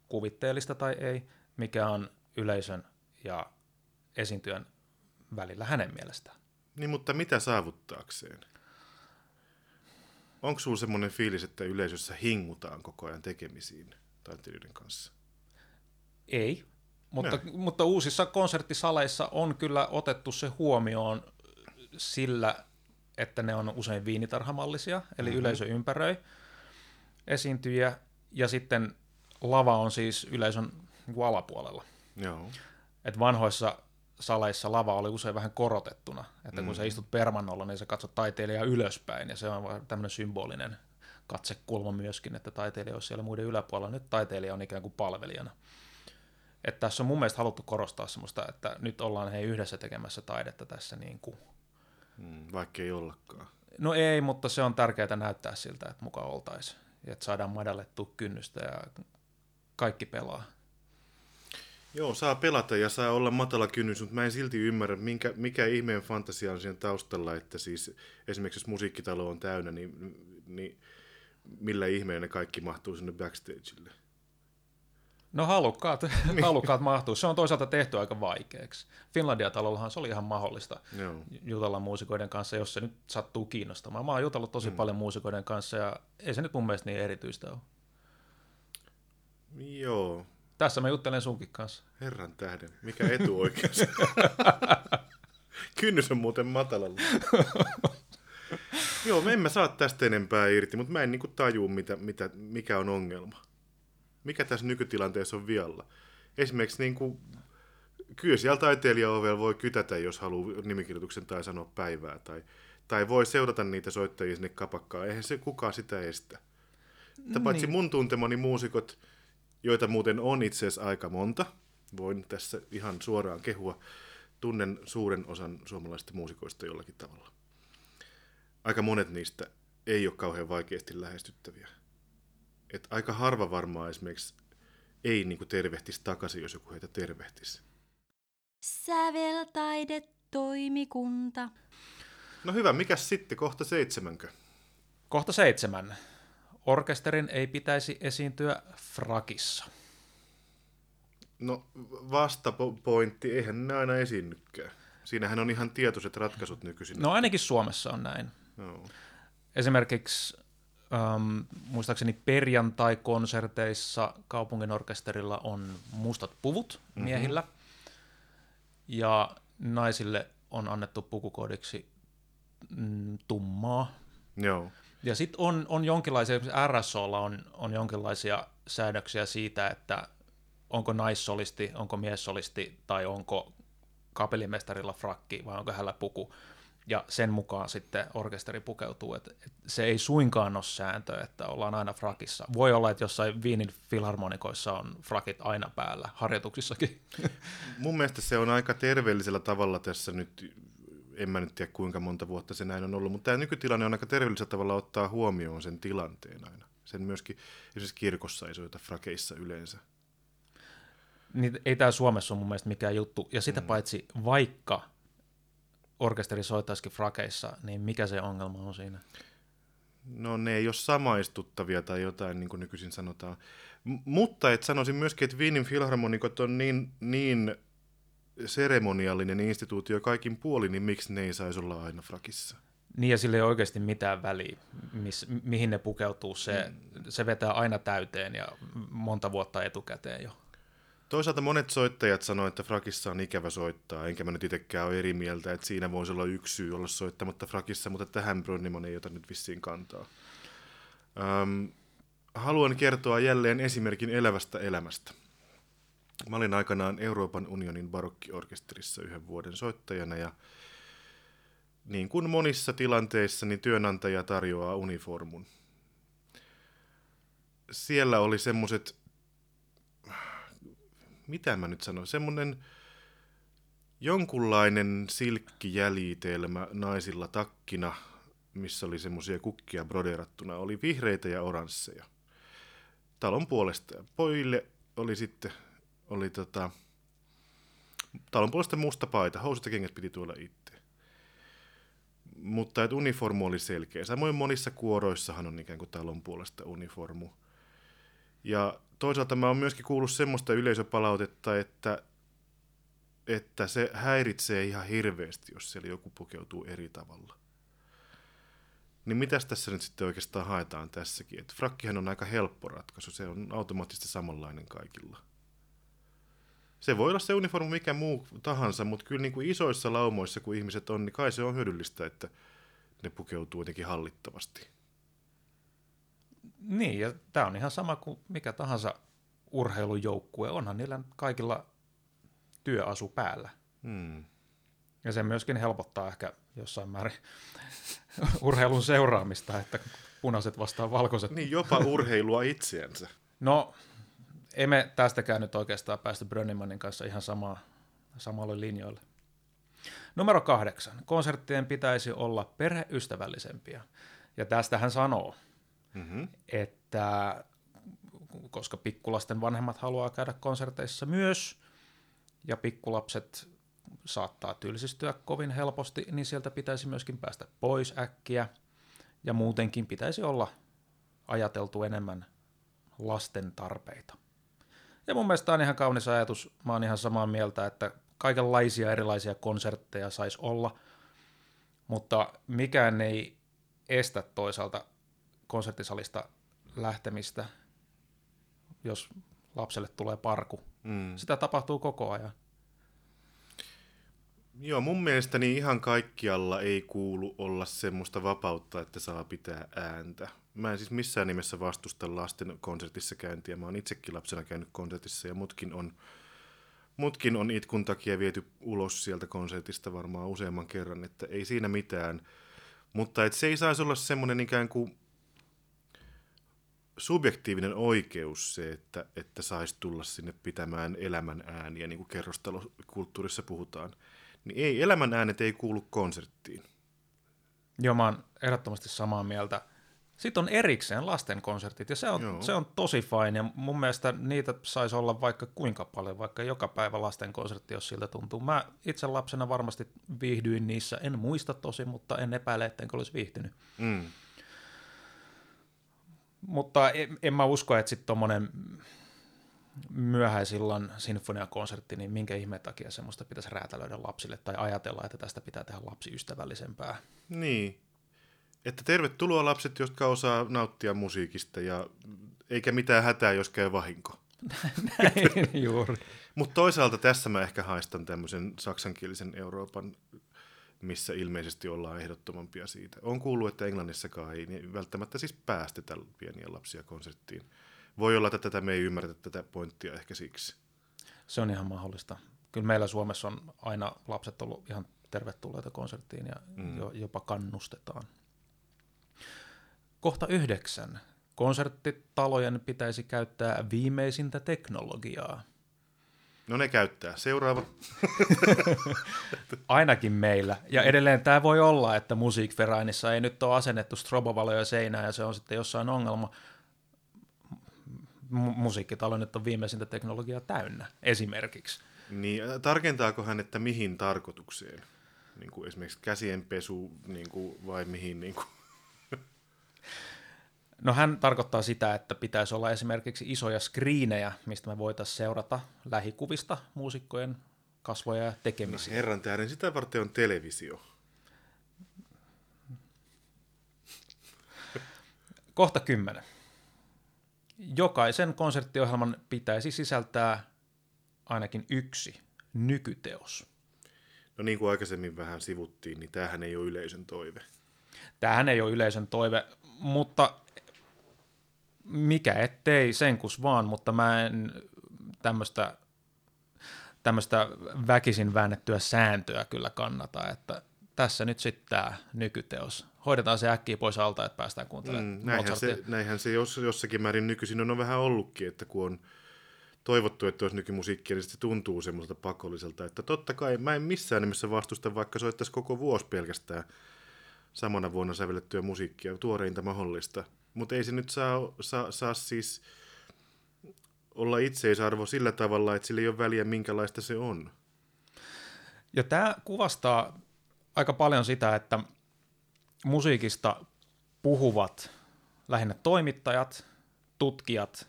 kuvitteellista tai ei, mikä on yleisön ja esiintyjän välillä hänen mielestään. Niin, mutta mitä saavuttaakseen? Onko sulla semmoinen fiilis, että yleisössä hingutaan koko ajan tekemisiin taiteilijoiden kanssa? Ei, mutta, mutta uusissa konserttisaleissa on kyllä otettu se huomioon sillä että ne on usein viinitarhamallisia, eli Mhm. yleisö ympäröi esiintyjiä, ja sitten lava on siis yleisön niin alapuolella. Joo. Et vanhoissa saleissa lava oli usein vähän korotettuna, että kun Mm. sä istut permannolla, niin sä katsot taiteilijaa ylöspäin, ja se on tämmöinen symbolinen katsekulma myöskin, että taiteilija olisi siellä muiden yläpuolella. Nyt taiteilija on ikään kuin palvelijana. Että tässä on mun mielestä haluttu korostaa semmoista, että nyt ollaan hei yhdessä tekemässä taidetta tässä niin kuin. Mm, vaikka ei ollakaan. No ei, mutta se on tärkeää näyttää siltä, että mukaan oltaisiin. Ja että saadaan madallettua kynnystä ja kaikki pelaa. Joo, saa pelata ja saa olla matala kynnys, mutta mä en silti ymmärrä, minkä, mikä ihmeen fantasia on siinä taustalla, että siis esimerkiksi jos musiikkitalo on täynnä, niin, niin millä ihmeen ne kaikki mahtuu sinne backstageille? No halukkaat, halukkaat mahtuu. Se on toisaalta tehty aika vaikeaksi. Finlandia-talollahan se oli ihan mahdollista Joo. jutella muusikoiden kanssa, jos se nyt sattuu kiinnostamaan. Mä oon jutellut tosi mm. paljon muusikoiden kanssa ja ei se nyt mun mielestä niin erityistä ole. Joo, Tässä mä juttelen sunkin kanssa. herran tähden. Mikä etu oikeassa? Kynnys on muuten matalalla. Joo, me emme saa tästä enempää irti, mutta mä en niinku tajua, mitä, mitä, mikä on ongelma. Mikä tässä nykytilanteessa on vialla. Esimerkiksi niinku, kyllä siellä taiteilijaovella voi kytätä, jos haluaa nimikirjoituksen tai sanoa päivää. Tai, tai voi seurata niitä soittajia sinne kapakkaan. Eihän se kukaan sitä estä. Että paitsi mun tuntemani muusikot, joita muuten on itse asiassa aika monta, voin tässä ihan suoraan kehua, tunnen suuren osan suomalaisista muusikoista jollakin tavalla. Aika monet niistä ei ole kauhean vaikeasti lähestyttäviä. Et aika harva varmaan esimerkiksi ei niinku tervehtisi takaisin, jos joku heitä tervehtisi. Säveltaidetoimikunta. No hyvä, mikäs sitten, kohta seitsemänkö? Kohta seitsemän. Orkesterin ei pitäisi esiintyä frakissa. No vastapointti, eihän ne aina esiinnykään. Siinähän on ihan tietoiset ratkaisut nykyisin. No ainakin Suomessa on näin. Joo. Esimerkiksi ähm, muistaakseni perjantai-konserteissa kaupungin orkesterilla on mustat puvut miehillä, mm-hmm. ja naisille on annettu pukukoodiksi mm, tummaa. Joo. Ja sitten on, on jonkinlaisia, esimerkiksi RSOlla on, on jonkinlaisia säädöksiä siitä, että onko naissolisti, onko miessolisti tai onko kapellimestarilla frakki vai onko hänellä puku. Ja sen mukaan sitten orkesteri pukeutuu. Et, et se ei suinkaan ole sääntö, että ollaan aina frakissa. Voi olla, että jossain Viinin filharmonikoissa on frakit aina päällä, harjoituksissakin. Mun mielestä se on aika terveellisellä tavalla tässä nyt, en mä nyt tiedä kuinka monta vuotta se näin on ollut, mutta tämä nykytilanne on aika terveellisellä tavalla ottaa huomioon sen tilanteen aina. Sen myöskin esimerkiksi kirkossa ei soita frakeissa yleensä. niin ei tämä Suomessa ole mun mielestä mikään juttu. Ja sitä mm. paitsi, vaikka orkesteri soittaisikin frakeissa, niin mikä se ongelma on siinä? No ne ei ole samaistuttavia tai jotain, niin kuin nykyisin sanotaan. M- mutta et sanoisin myöskin, että Wienin filharmonikot on niin, niin seremoniallinen instituutio kaikin puolin, niin miksi ne ei saisi olla aina frakissa? Niin ja sillä ei oikeasti mitään väliä, miss, mihin ne pukeutuu. Se, mm. se vetää aina täyteen ja monta vuotta etukäteen jo. Toisaalta monet soittajat sanoo, että frakissa on ikävä soittaa, enkä mä nyt itsekään ole eri mieltä, että siinä voisi olla yksi syy olla soittamatta frakissa, mutta tähän Bronnimon ei ota nyt vissiin kantaa. Öm, haluan kertoa jälleen esimerkin elävästä elämästä. Mä olin aikanaan Euroopan unionin barokkiorkesterissa yhden vuoden soittajana ja niin kuin monissa tilanteissa, niin työnantaja tarjoaa uniformun. Siellä oli semmoiset mitä mä nyt sanon, semmoinen jonkunlainen silkkijäljitelmä naisilla takkina, missä oli semmoisia kukkia broderattuna, oli vihreitä ja oransseja. Talon puolesta. Pojille oli sitten, oli tota, talon puolesta musta paita, housut ja kengät piti tuolla itse. Mutta että uniformu oli selkeä. Samoin monissa kuoroissahan on ikään kuin talon puolesta uniformu. Ja toisaalta mä oon myöskin kuullut semmoista yleisöpalautetta, että, että se häiritsee ihan hirveästi, jos siellä joku pukeutuu eri tavalla. Niin mitäs tässä nyt sitten oikeastaan haetaan tässäkin? Et frakkihan on aika helppo ratkaisu, se on automaattisesti samanlainen kaikilla. Se voi olla se uniformu mikä muu tahansa, mutta kyllä niin kuin isoissa laumoissa, kun ihmiset on, niin kai se on hyödyllistä, että ne pukeutuu jotenkin hallittavasti. Niin, ja tämä on ihan sama kuin mikä tahansa urheilujoukkue. Onhan niillä kaikilla työasu päällä. Hmm. Ja se myöskin helpottaa ehkä jossain määrin urheilun seuraamista, että punaiset vastaan valkoiset. Niin, jopa urheilua itseänsä. No, emme tästäkään nyt oikeastaan päästä Brönnimanin kanssa ihan samaa, samalle linjoille. Numero kahdeksan. Konserttien pitäisi olla perheystävällisempiä. Ja tästä hän sanoo, Mm-hmm. että koska pikkulasten vanhemmat haluaa käydä konserteissa myös, ja pikkulapset saattaa tylsistyä kovin helposti, niin sieltä pitäisi myöskin päästä pois äkkiä, ja muutenkin pitäisi olla ajateltu enemmän lasten tarpeita. Ja mun mielestä tämä on ihan kaunis ajatus. Mä oon ihan samaa mieltä, että kaikenlaisia erilaisia konsertteja saisi olla, mutta mikään ei estä toisaalta konserttisalista lähtemistä, jos lapselle tulee parku. Mm. Sitä tapahtuu koko ajan. Joo, mun mielestäni ihan kaikkialla ei kuulu olla semmoista vapautta, että saa pitää ääntä. Mä en siis missään nimessä vastusta lasten konsertissa käyntiä. Mä oon itsekin lapsena käynyt konsertissa ja mutkin on, mutkin on itkun takia viety ulos sieltä konsertista varmaan useamman kerran, että ei siinä mitään. Mutta et se ei saisi olla semmoinen ikään kuin subjektiivinen oikeus se, että, että saisi tulla sinne pitämään elämän ääniä, niin kuin kerrostalokulttuurissa puhutaan. Niin ei, elämän äänet ei kuulu konserttiin. Joo, mä oon ehdottomasti samaa mieltä. Sitten on erikseen lasten konsertit, ja se on, Joo. se on tosi fine, ja mun mielestä niitä saisi olla vaikka kuinka paljon, vaikka joka päivä lasten konsertti, jos siltä tuntuu. Mä itse lapsena varmasti viihdyin niissä, en muista tosi, mutta en epäile, ettenkö olisi viihtynyt. Mm. Mutta en, en mä usko, että sitten tuommoinen myöhäisillan sinfoniakonsertti, niin minkä ihmeen takia semmoista pitäisi räätälöidä lapsille tai ajatella, että tästä pitää tehdä lapsiystävällisempää. Niin. Että tervetuloa lapset, jotka osaa nauttia musiikista ja eikä mitään hätää, jos käy vahinko. Näin juuri. Mutta toisaalta tässä mä ehkä haistan tämmöisen saksankielisen Euroopan, missä ilmeisesti ollaan ehdottomampia siitä. On kuullut, että Englannissakaan ei niin välttämättä siis päästetä pieniä lapsia konserttiin. Voi olla, että tätä me ei ymmärretä tätä pointtia ehkä siksi. Se on ihan mahdollista. Kyllä meillä Suomessa on aina lapset ollut ihan tervetulleita konserttiin ja mm. jo, jopa kannustetaan. Kohta yhdeksän. Konserttitalojen pitäisi käyttää viimeisintä teknologiaa. No ne käyttää. Seuraava. Ainakin meillä. Ja edelleen tämä voi olla, että musiikverainissa ei nyt ole asennettu strobovaloja seinään ja se on sitten jossain ongelma. M- musiikkitalo nyt on viimeisintä teknologiaa täynnä, esimerkiksi. Niin, tarkentaako hän, että mihin tarkoitukseen? Niin kuin esimerkiksi käsienpesu niin kuin, vai mihin? Niin kuin? No hän tarkoittaa sitä, että pitäisi olla esimerkiksi isoja skriinejä, mistä me voitaisiin seurata lähikuvista muusikkojen kasvoja ja tekemisiä. Herran tähden, sitä varten on televisio. Kohta kymmenen. Jokaisen konserttiohjelman pitäisi sisältää ainakin yksi nykyteos. No niin kuin aikaisemmin vähän sivuttiin, niin tämähän ei ole yleisön toive. Tämähän ei ole yleisön toive, mutta mikä ettei, senkus vaan, mutta mä en tämmöistä tämmöistä väkisin väännettyä sääntöä kyllä kannata, että tässä nyt sitten tämä nykyteos. Hoidetaan se äkkiä pois alta, että päästään kuuntelemaan Mm, näinhän, se, näinhän se jos, jossakin määrin nykyisin on vähän ollutkin, että kun on toivottu, että olisi nykymusiikkia, niin se tuntuu semmoiselta pakolliselta. Että totta kai mä en missään nimessä vastusta, vaikka soittaisi koko vuosi pelkästään samana vuonna sävellettyä musiikkia, tuoreinta mahdollista. Mutta ei se nyt saa, saa, saa siis olla itseisarvo sillä tavalla, että sillä ei ole väliä, minkälaista se on. Ja tämä kuvastaa aika paljon sitä, että musiikista puhuvat lähinnä toimittajat, tutkijat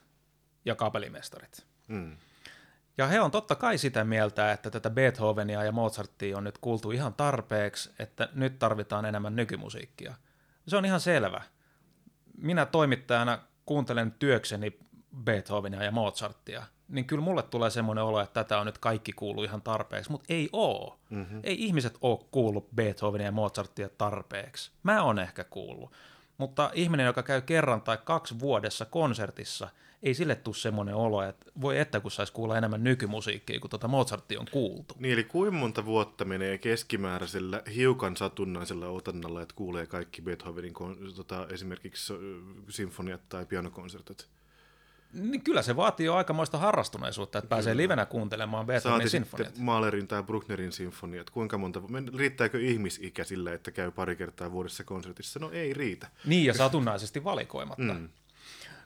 ja kapelimestarit. Mm. Ja he on totta kai sitä mieltä, että tätä Beethovenia ja Mozartia on nyt kuultu ihan tarpeeksi, että nyt tarvitaan enemmän nykymusiikkia. Se on ihan selvä. Minä toimittajana kuuntelen työkseni Beethovenia ja Mozartia. niin kyllä mulle tulee semmoinen olo, että tätä on nyt kaikki kuullut ihan tarpeeksi, mutta ei oo. Mm-hmm. Ei ihmiset ole kuullut Beethovenia ja Mozartia tarpeeksi. Mä oon ehkä kuullut. Mutta ihminen, joka käy kerran tai kaksi vuodessa konsertissa, ei sille tule semmoinen olo, että voi että kun saisi kuulla enemmän nykymusiikkia, kun tuota Mozartia on kuultu. Niin, eli kuinka monta vuotta menee keskimääräisellä hiukan satunnaisella otannalla, että kuulee kaikki Beethovenin tota, esimerkiksi sinfoniat tai pianokonsertit? Niin kyllä se vaatii jo aikamoista harrastuneisuutta, että pääsee livenä kuuntelemaan Beethovenin sinfoniat. Mahlerin tai Brucknerin sinfoniat. Kuinka monta, men- riittääkö ihmisikä sillä, että käy pari kertaa vuodessa konsertissa? No ei riitä. Niin, ja satunnaisesti valikoimatta. Mm.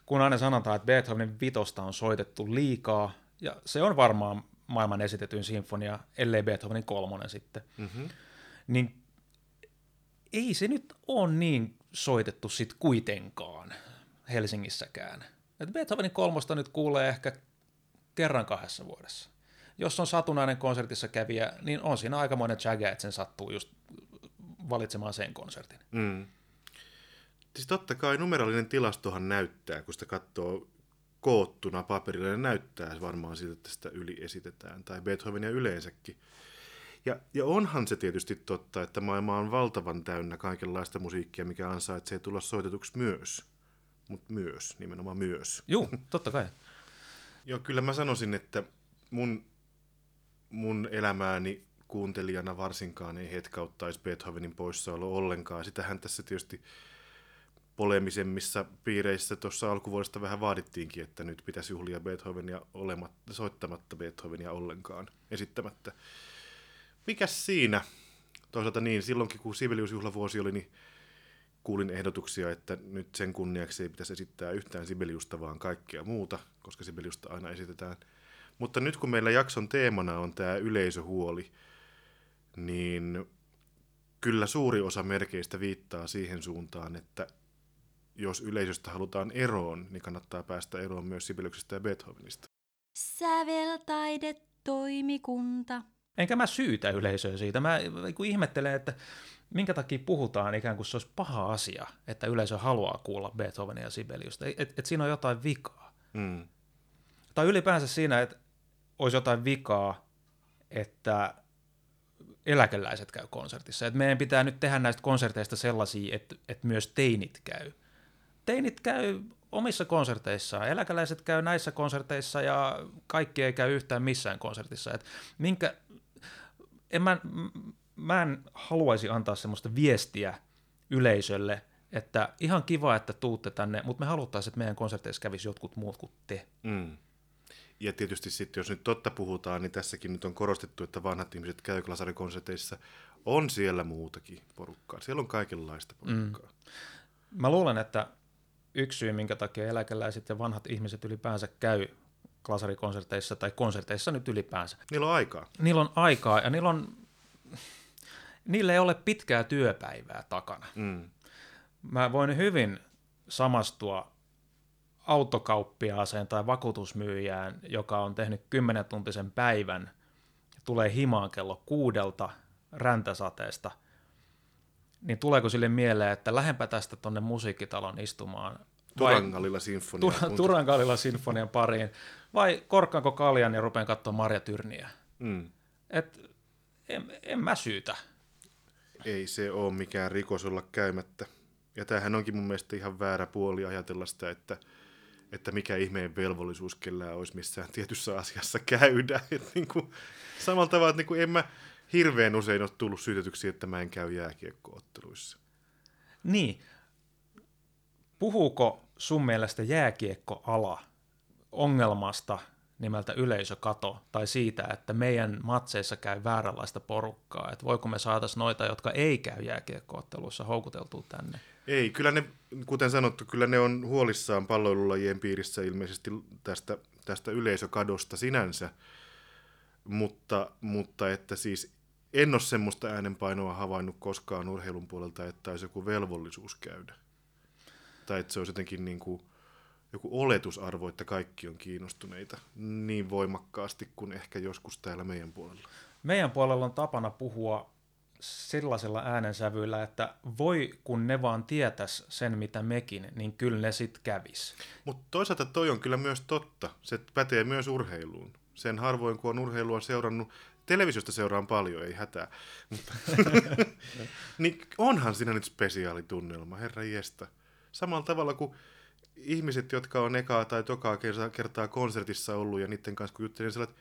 Kun aina sanotaan, että Beethovenin vitosta on soitettu liikaa, ja se on varmaan maailman esitetyin sinfonia, ellei Beethovenin kolmonen sitten, mm-hmm. niin ei se nyt ole niin soitettu sit kuitenkaan Helsingissäkään. Et Beethovenin kolmosta nyt kuulee ehkä kerran kahdessa vuodessa. Jos on satunnainen konsertissa kävijä, niin on siinä aikamoinen jägä, että sen sattuu just valitsemaan sen konsertin. Mm. Siis totta kai numeraalinen tilastohan näyttää, kun sitä katsoo koottuna paperilla, niin näyttää varmaan siltä, että sitä yli esitetään, tai Beethovenia yleensäkin. Ja, ja onhan se tietysti totta, että maailma on valtavan täynnä kaikenlaista musiikkia, mikä ansaitsee tulla soitetuksi myös. Mutta myös, nimenomaan myös. Juu, totta kai. Joo, kyllä mä sanoisin, että mun, mun elämääni kuuntelijana varsinkaan ei hetkauttaisi Beethovenin poissaolo ollenkaan. Sitähän tässä tietysti polemisemmissa piireissä tuossa alkuvuodesta vähän vaadittiinkin, että nyt pitäisi juhlia Beethovenia olematta, soittamatta Beethovenia ollenkaan, esittämättä. Mikäs siinä? Toisaalta niin, silloinkin kun Sibeliusjuhlavuosi oli, niin kuulin ehdotuksia, että nyt sen kunniaksi ei pitäisi esittää yhtään Sibeliusta, vaan kaikkea muuta, koska Sibeliusta aina esitetään. Mutta nyt kun meillä jakson teemana on tämä yleisöhuoli, niin kyllä suuri osa merkeistä viittaa siihen suuntaan, että jos yleisöstä halutaan eroon, niin kannattaa päästä eroon myös Sibeliuksesta ja Beethovenista. Säveltaidetoimikunta. Enkä mä syytä yleisöä siitä. Mä kun ihmettelen, että minkä takia puhutaan ikään kuin se olisi paha asia, että yleisö haluaa kuulla Beethovenia ja Sibeliusta. Että et, et siinä on jotain vikaa. Mm. Tai ylipäänsä siinä, että olisi jotain vikaa, että eläkeläiset käy konsertissa. Että meidän pitää nyt tehdä näistä konserteista sellaisia, että, että myös teinit käy. Teinit käy omissa konserteissaan, eläkeläiset käy näissä konserteissa ja kaikki ei käy yhtään missään konsertissa. Et minkä, en mä, mä en haluaisi antaa semmoista viestiä yleisölle, että ihan kiva, että tuutte tänne, mutta me haluttaisiin, että meidän konserteissa kävisi jotkut muut kuin te. Mm. Ja tietysti sitten, jos nyt totta puhutaan, niin tässäkin nyt on korostettu, että vanhat ihmiset käy klasarikonserteissa. On siellä muutakin porukkaa. Siellä on kaikenlaista porukkaa. Mm. Mä luulen, että yksi syy, minkä takia eläkeläiset ja vanhat ihmiset ylipäänsä käy klasarikonserteissa tai konserteissa nyt ylipäänsä. Niillä on aikaa. Niillä on aikaa ja niillä on, niillä ei ole pitkää työpäivää takana. Mm. Mä voin hyvin samastua autokauppiaaseen tai vakuutusmyyjään, joka on tehnyt 10 tuntisen päivän, tulee himaan kello kuudelta räntäsateesta, niin tuleeko sille mieleen, että lähempä tästä tonne musiikkitalon istumaan Turangalilla sinfonian. Tur- Turangalilla sinfonian pariin, vai korkkaanko kaljan ja rupean katsoa Marja Tyrniä? Mm. Et, en, en mä syytä. Ei se ole mikään rikos olla käymättä. Ja tämähän onkin mun mielestä ihan väärä puoli ajatella sitä, että, että mikä ihmeen velvollisuus kellään olisi missään tietyssä asiassa käydä. Et niin kuin, samalla tavalla, että niin kuin en mä hirveän usein ole tullut syytetyksi, että mä en käy jääkiekkootteluissa. Niin. Puhuuko sun mielestä jääkiekkoala ongelmasta nimeltä yleisökato tai siitä, että meidän matseissa käy vääränlaista porukkaa, että voiko me saataisiin noita, jotka ei käy jääkiekkootteluissa houkuteltua tänne? Ei, kyllä ne, kuten sanottu, kyllä ne on huolissaan palloilulajien piirissä ilmeisesti tästä, tästä yleisökadosta sinänsä, mutta, mutta että siis en ole semmoista äänenpainoa havainnut koskaan urheilun puolelta, että olisi joku velvollisuus käydä. Tai että se olisi jotenkin niin kuin joku oletusarvo, että kaikki on kiinnostuneita niin voimakkaasti kuin ehkä joskus täällä meidän puolella. Meidän puolella on tapana puhua sellaisella äänensävyllä, että voi kun ne vaan tietäs sen mitä mekin, niin kyllä ne sit kävis. Mutta toisaalta toi on kyllä myös totta. Se pätee myös urheiluun. Sen harvoin, kun on urheilua seurannut, televisiosta seuraan paljon, ei hätää. Niin onhan siinä nyt spesiaalitunnelma, herra jesta. Samalla tavalla kuin ihmiset, jotka on ekaa tai tokaa kertaa konsertissa ollut ja niiden kanssa kun juttelin, niin että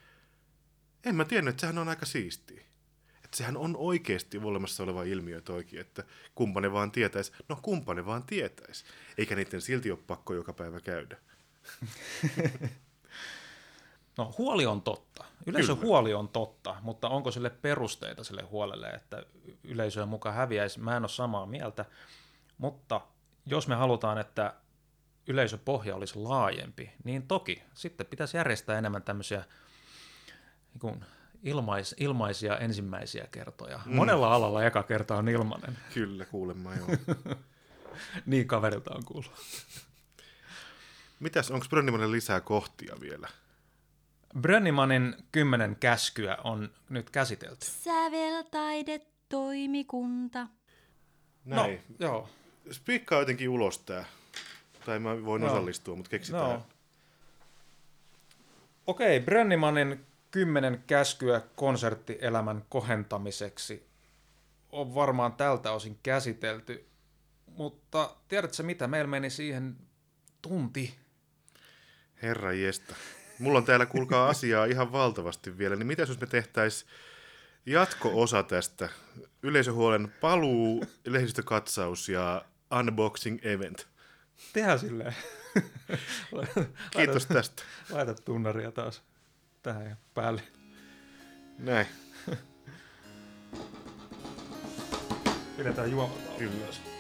en mä tiennyt, että sehän on aika siistiä. Että sehän on oikeasti olemassa oleva ilmiö toikin, että kumpa ne vaan tietäisi. No kumpa ne vaan tietäisi. Eikä niiden silti ole pakko joka päivä käydä. No huoli on totta. Yleisön Kyllä. huoli on totta, mutta onko sille perusteita sille huolelle, että yleisöön mukaan häviäisi? Mä en ole samaa mieltä, mutta jos me halutaan, että yleisöpohja olisi laajempi, niin toki sitten pitäisi järjestää enemmän tämmöisiä niin kuin ilmais, ilmaisia ensimmäisiä kertoja. Mm. Monella alalla eka kerta on ilmainen. Kyllä, kuulemma joo. niin kaverilta on kuullut. Mitäs, onko Brönnimanin lisää kohtia vielä? Brönnimanin kymmenen käskyä on nyt käsitelty. Säveltaidetoimikunta. Näin. No, joo. Spiikkaa jotenkin ulos tää. Tai mä voin no. osallistua, mutta keksitään. No. Okei, Brönnimanin kymmenen käskyä konserttielämän kohentamiseksi on varmaan tältä osin käsitelty, mutta tiedätkö mitä, meillä meni siihen tunti. Herra jesta. Mulla on täällä, kuulkaa, asiaa ihan valtavasti vielä, niin mitä jos me tehtäisiin jatko-osa tästä? Yleisöhuolen paluu, lehdistökatsaus ja unboxing event. Tehdään silleen. Kiitos tästä. Laita tunnaria taas tähän päälle. Näin. Pidetään juomatauko. Kyllä.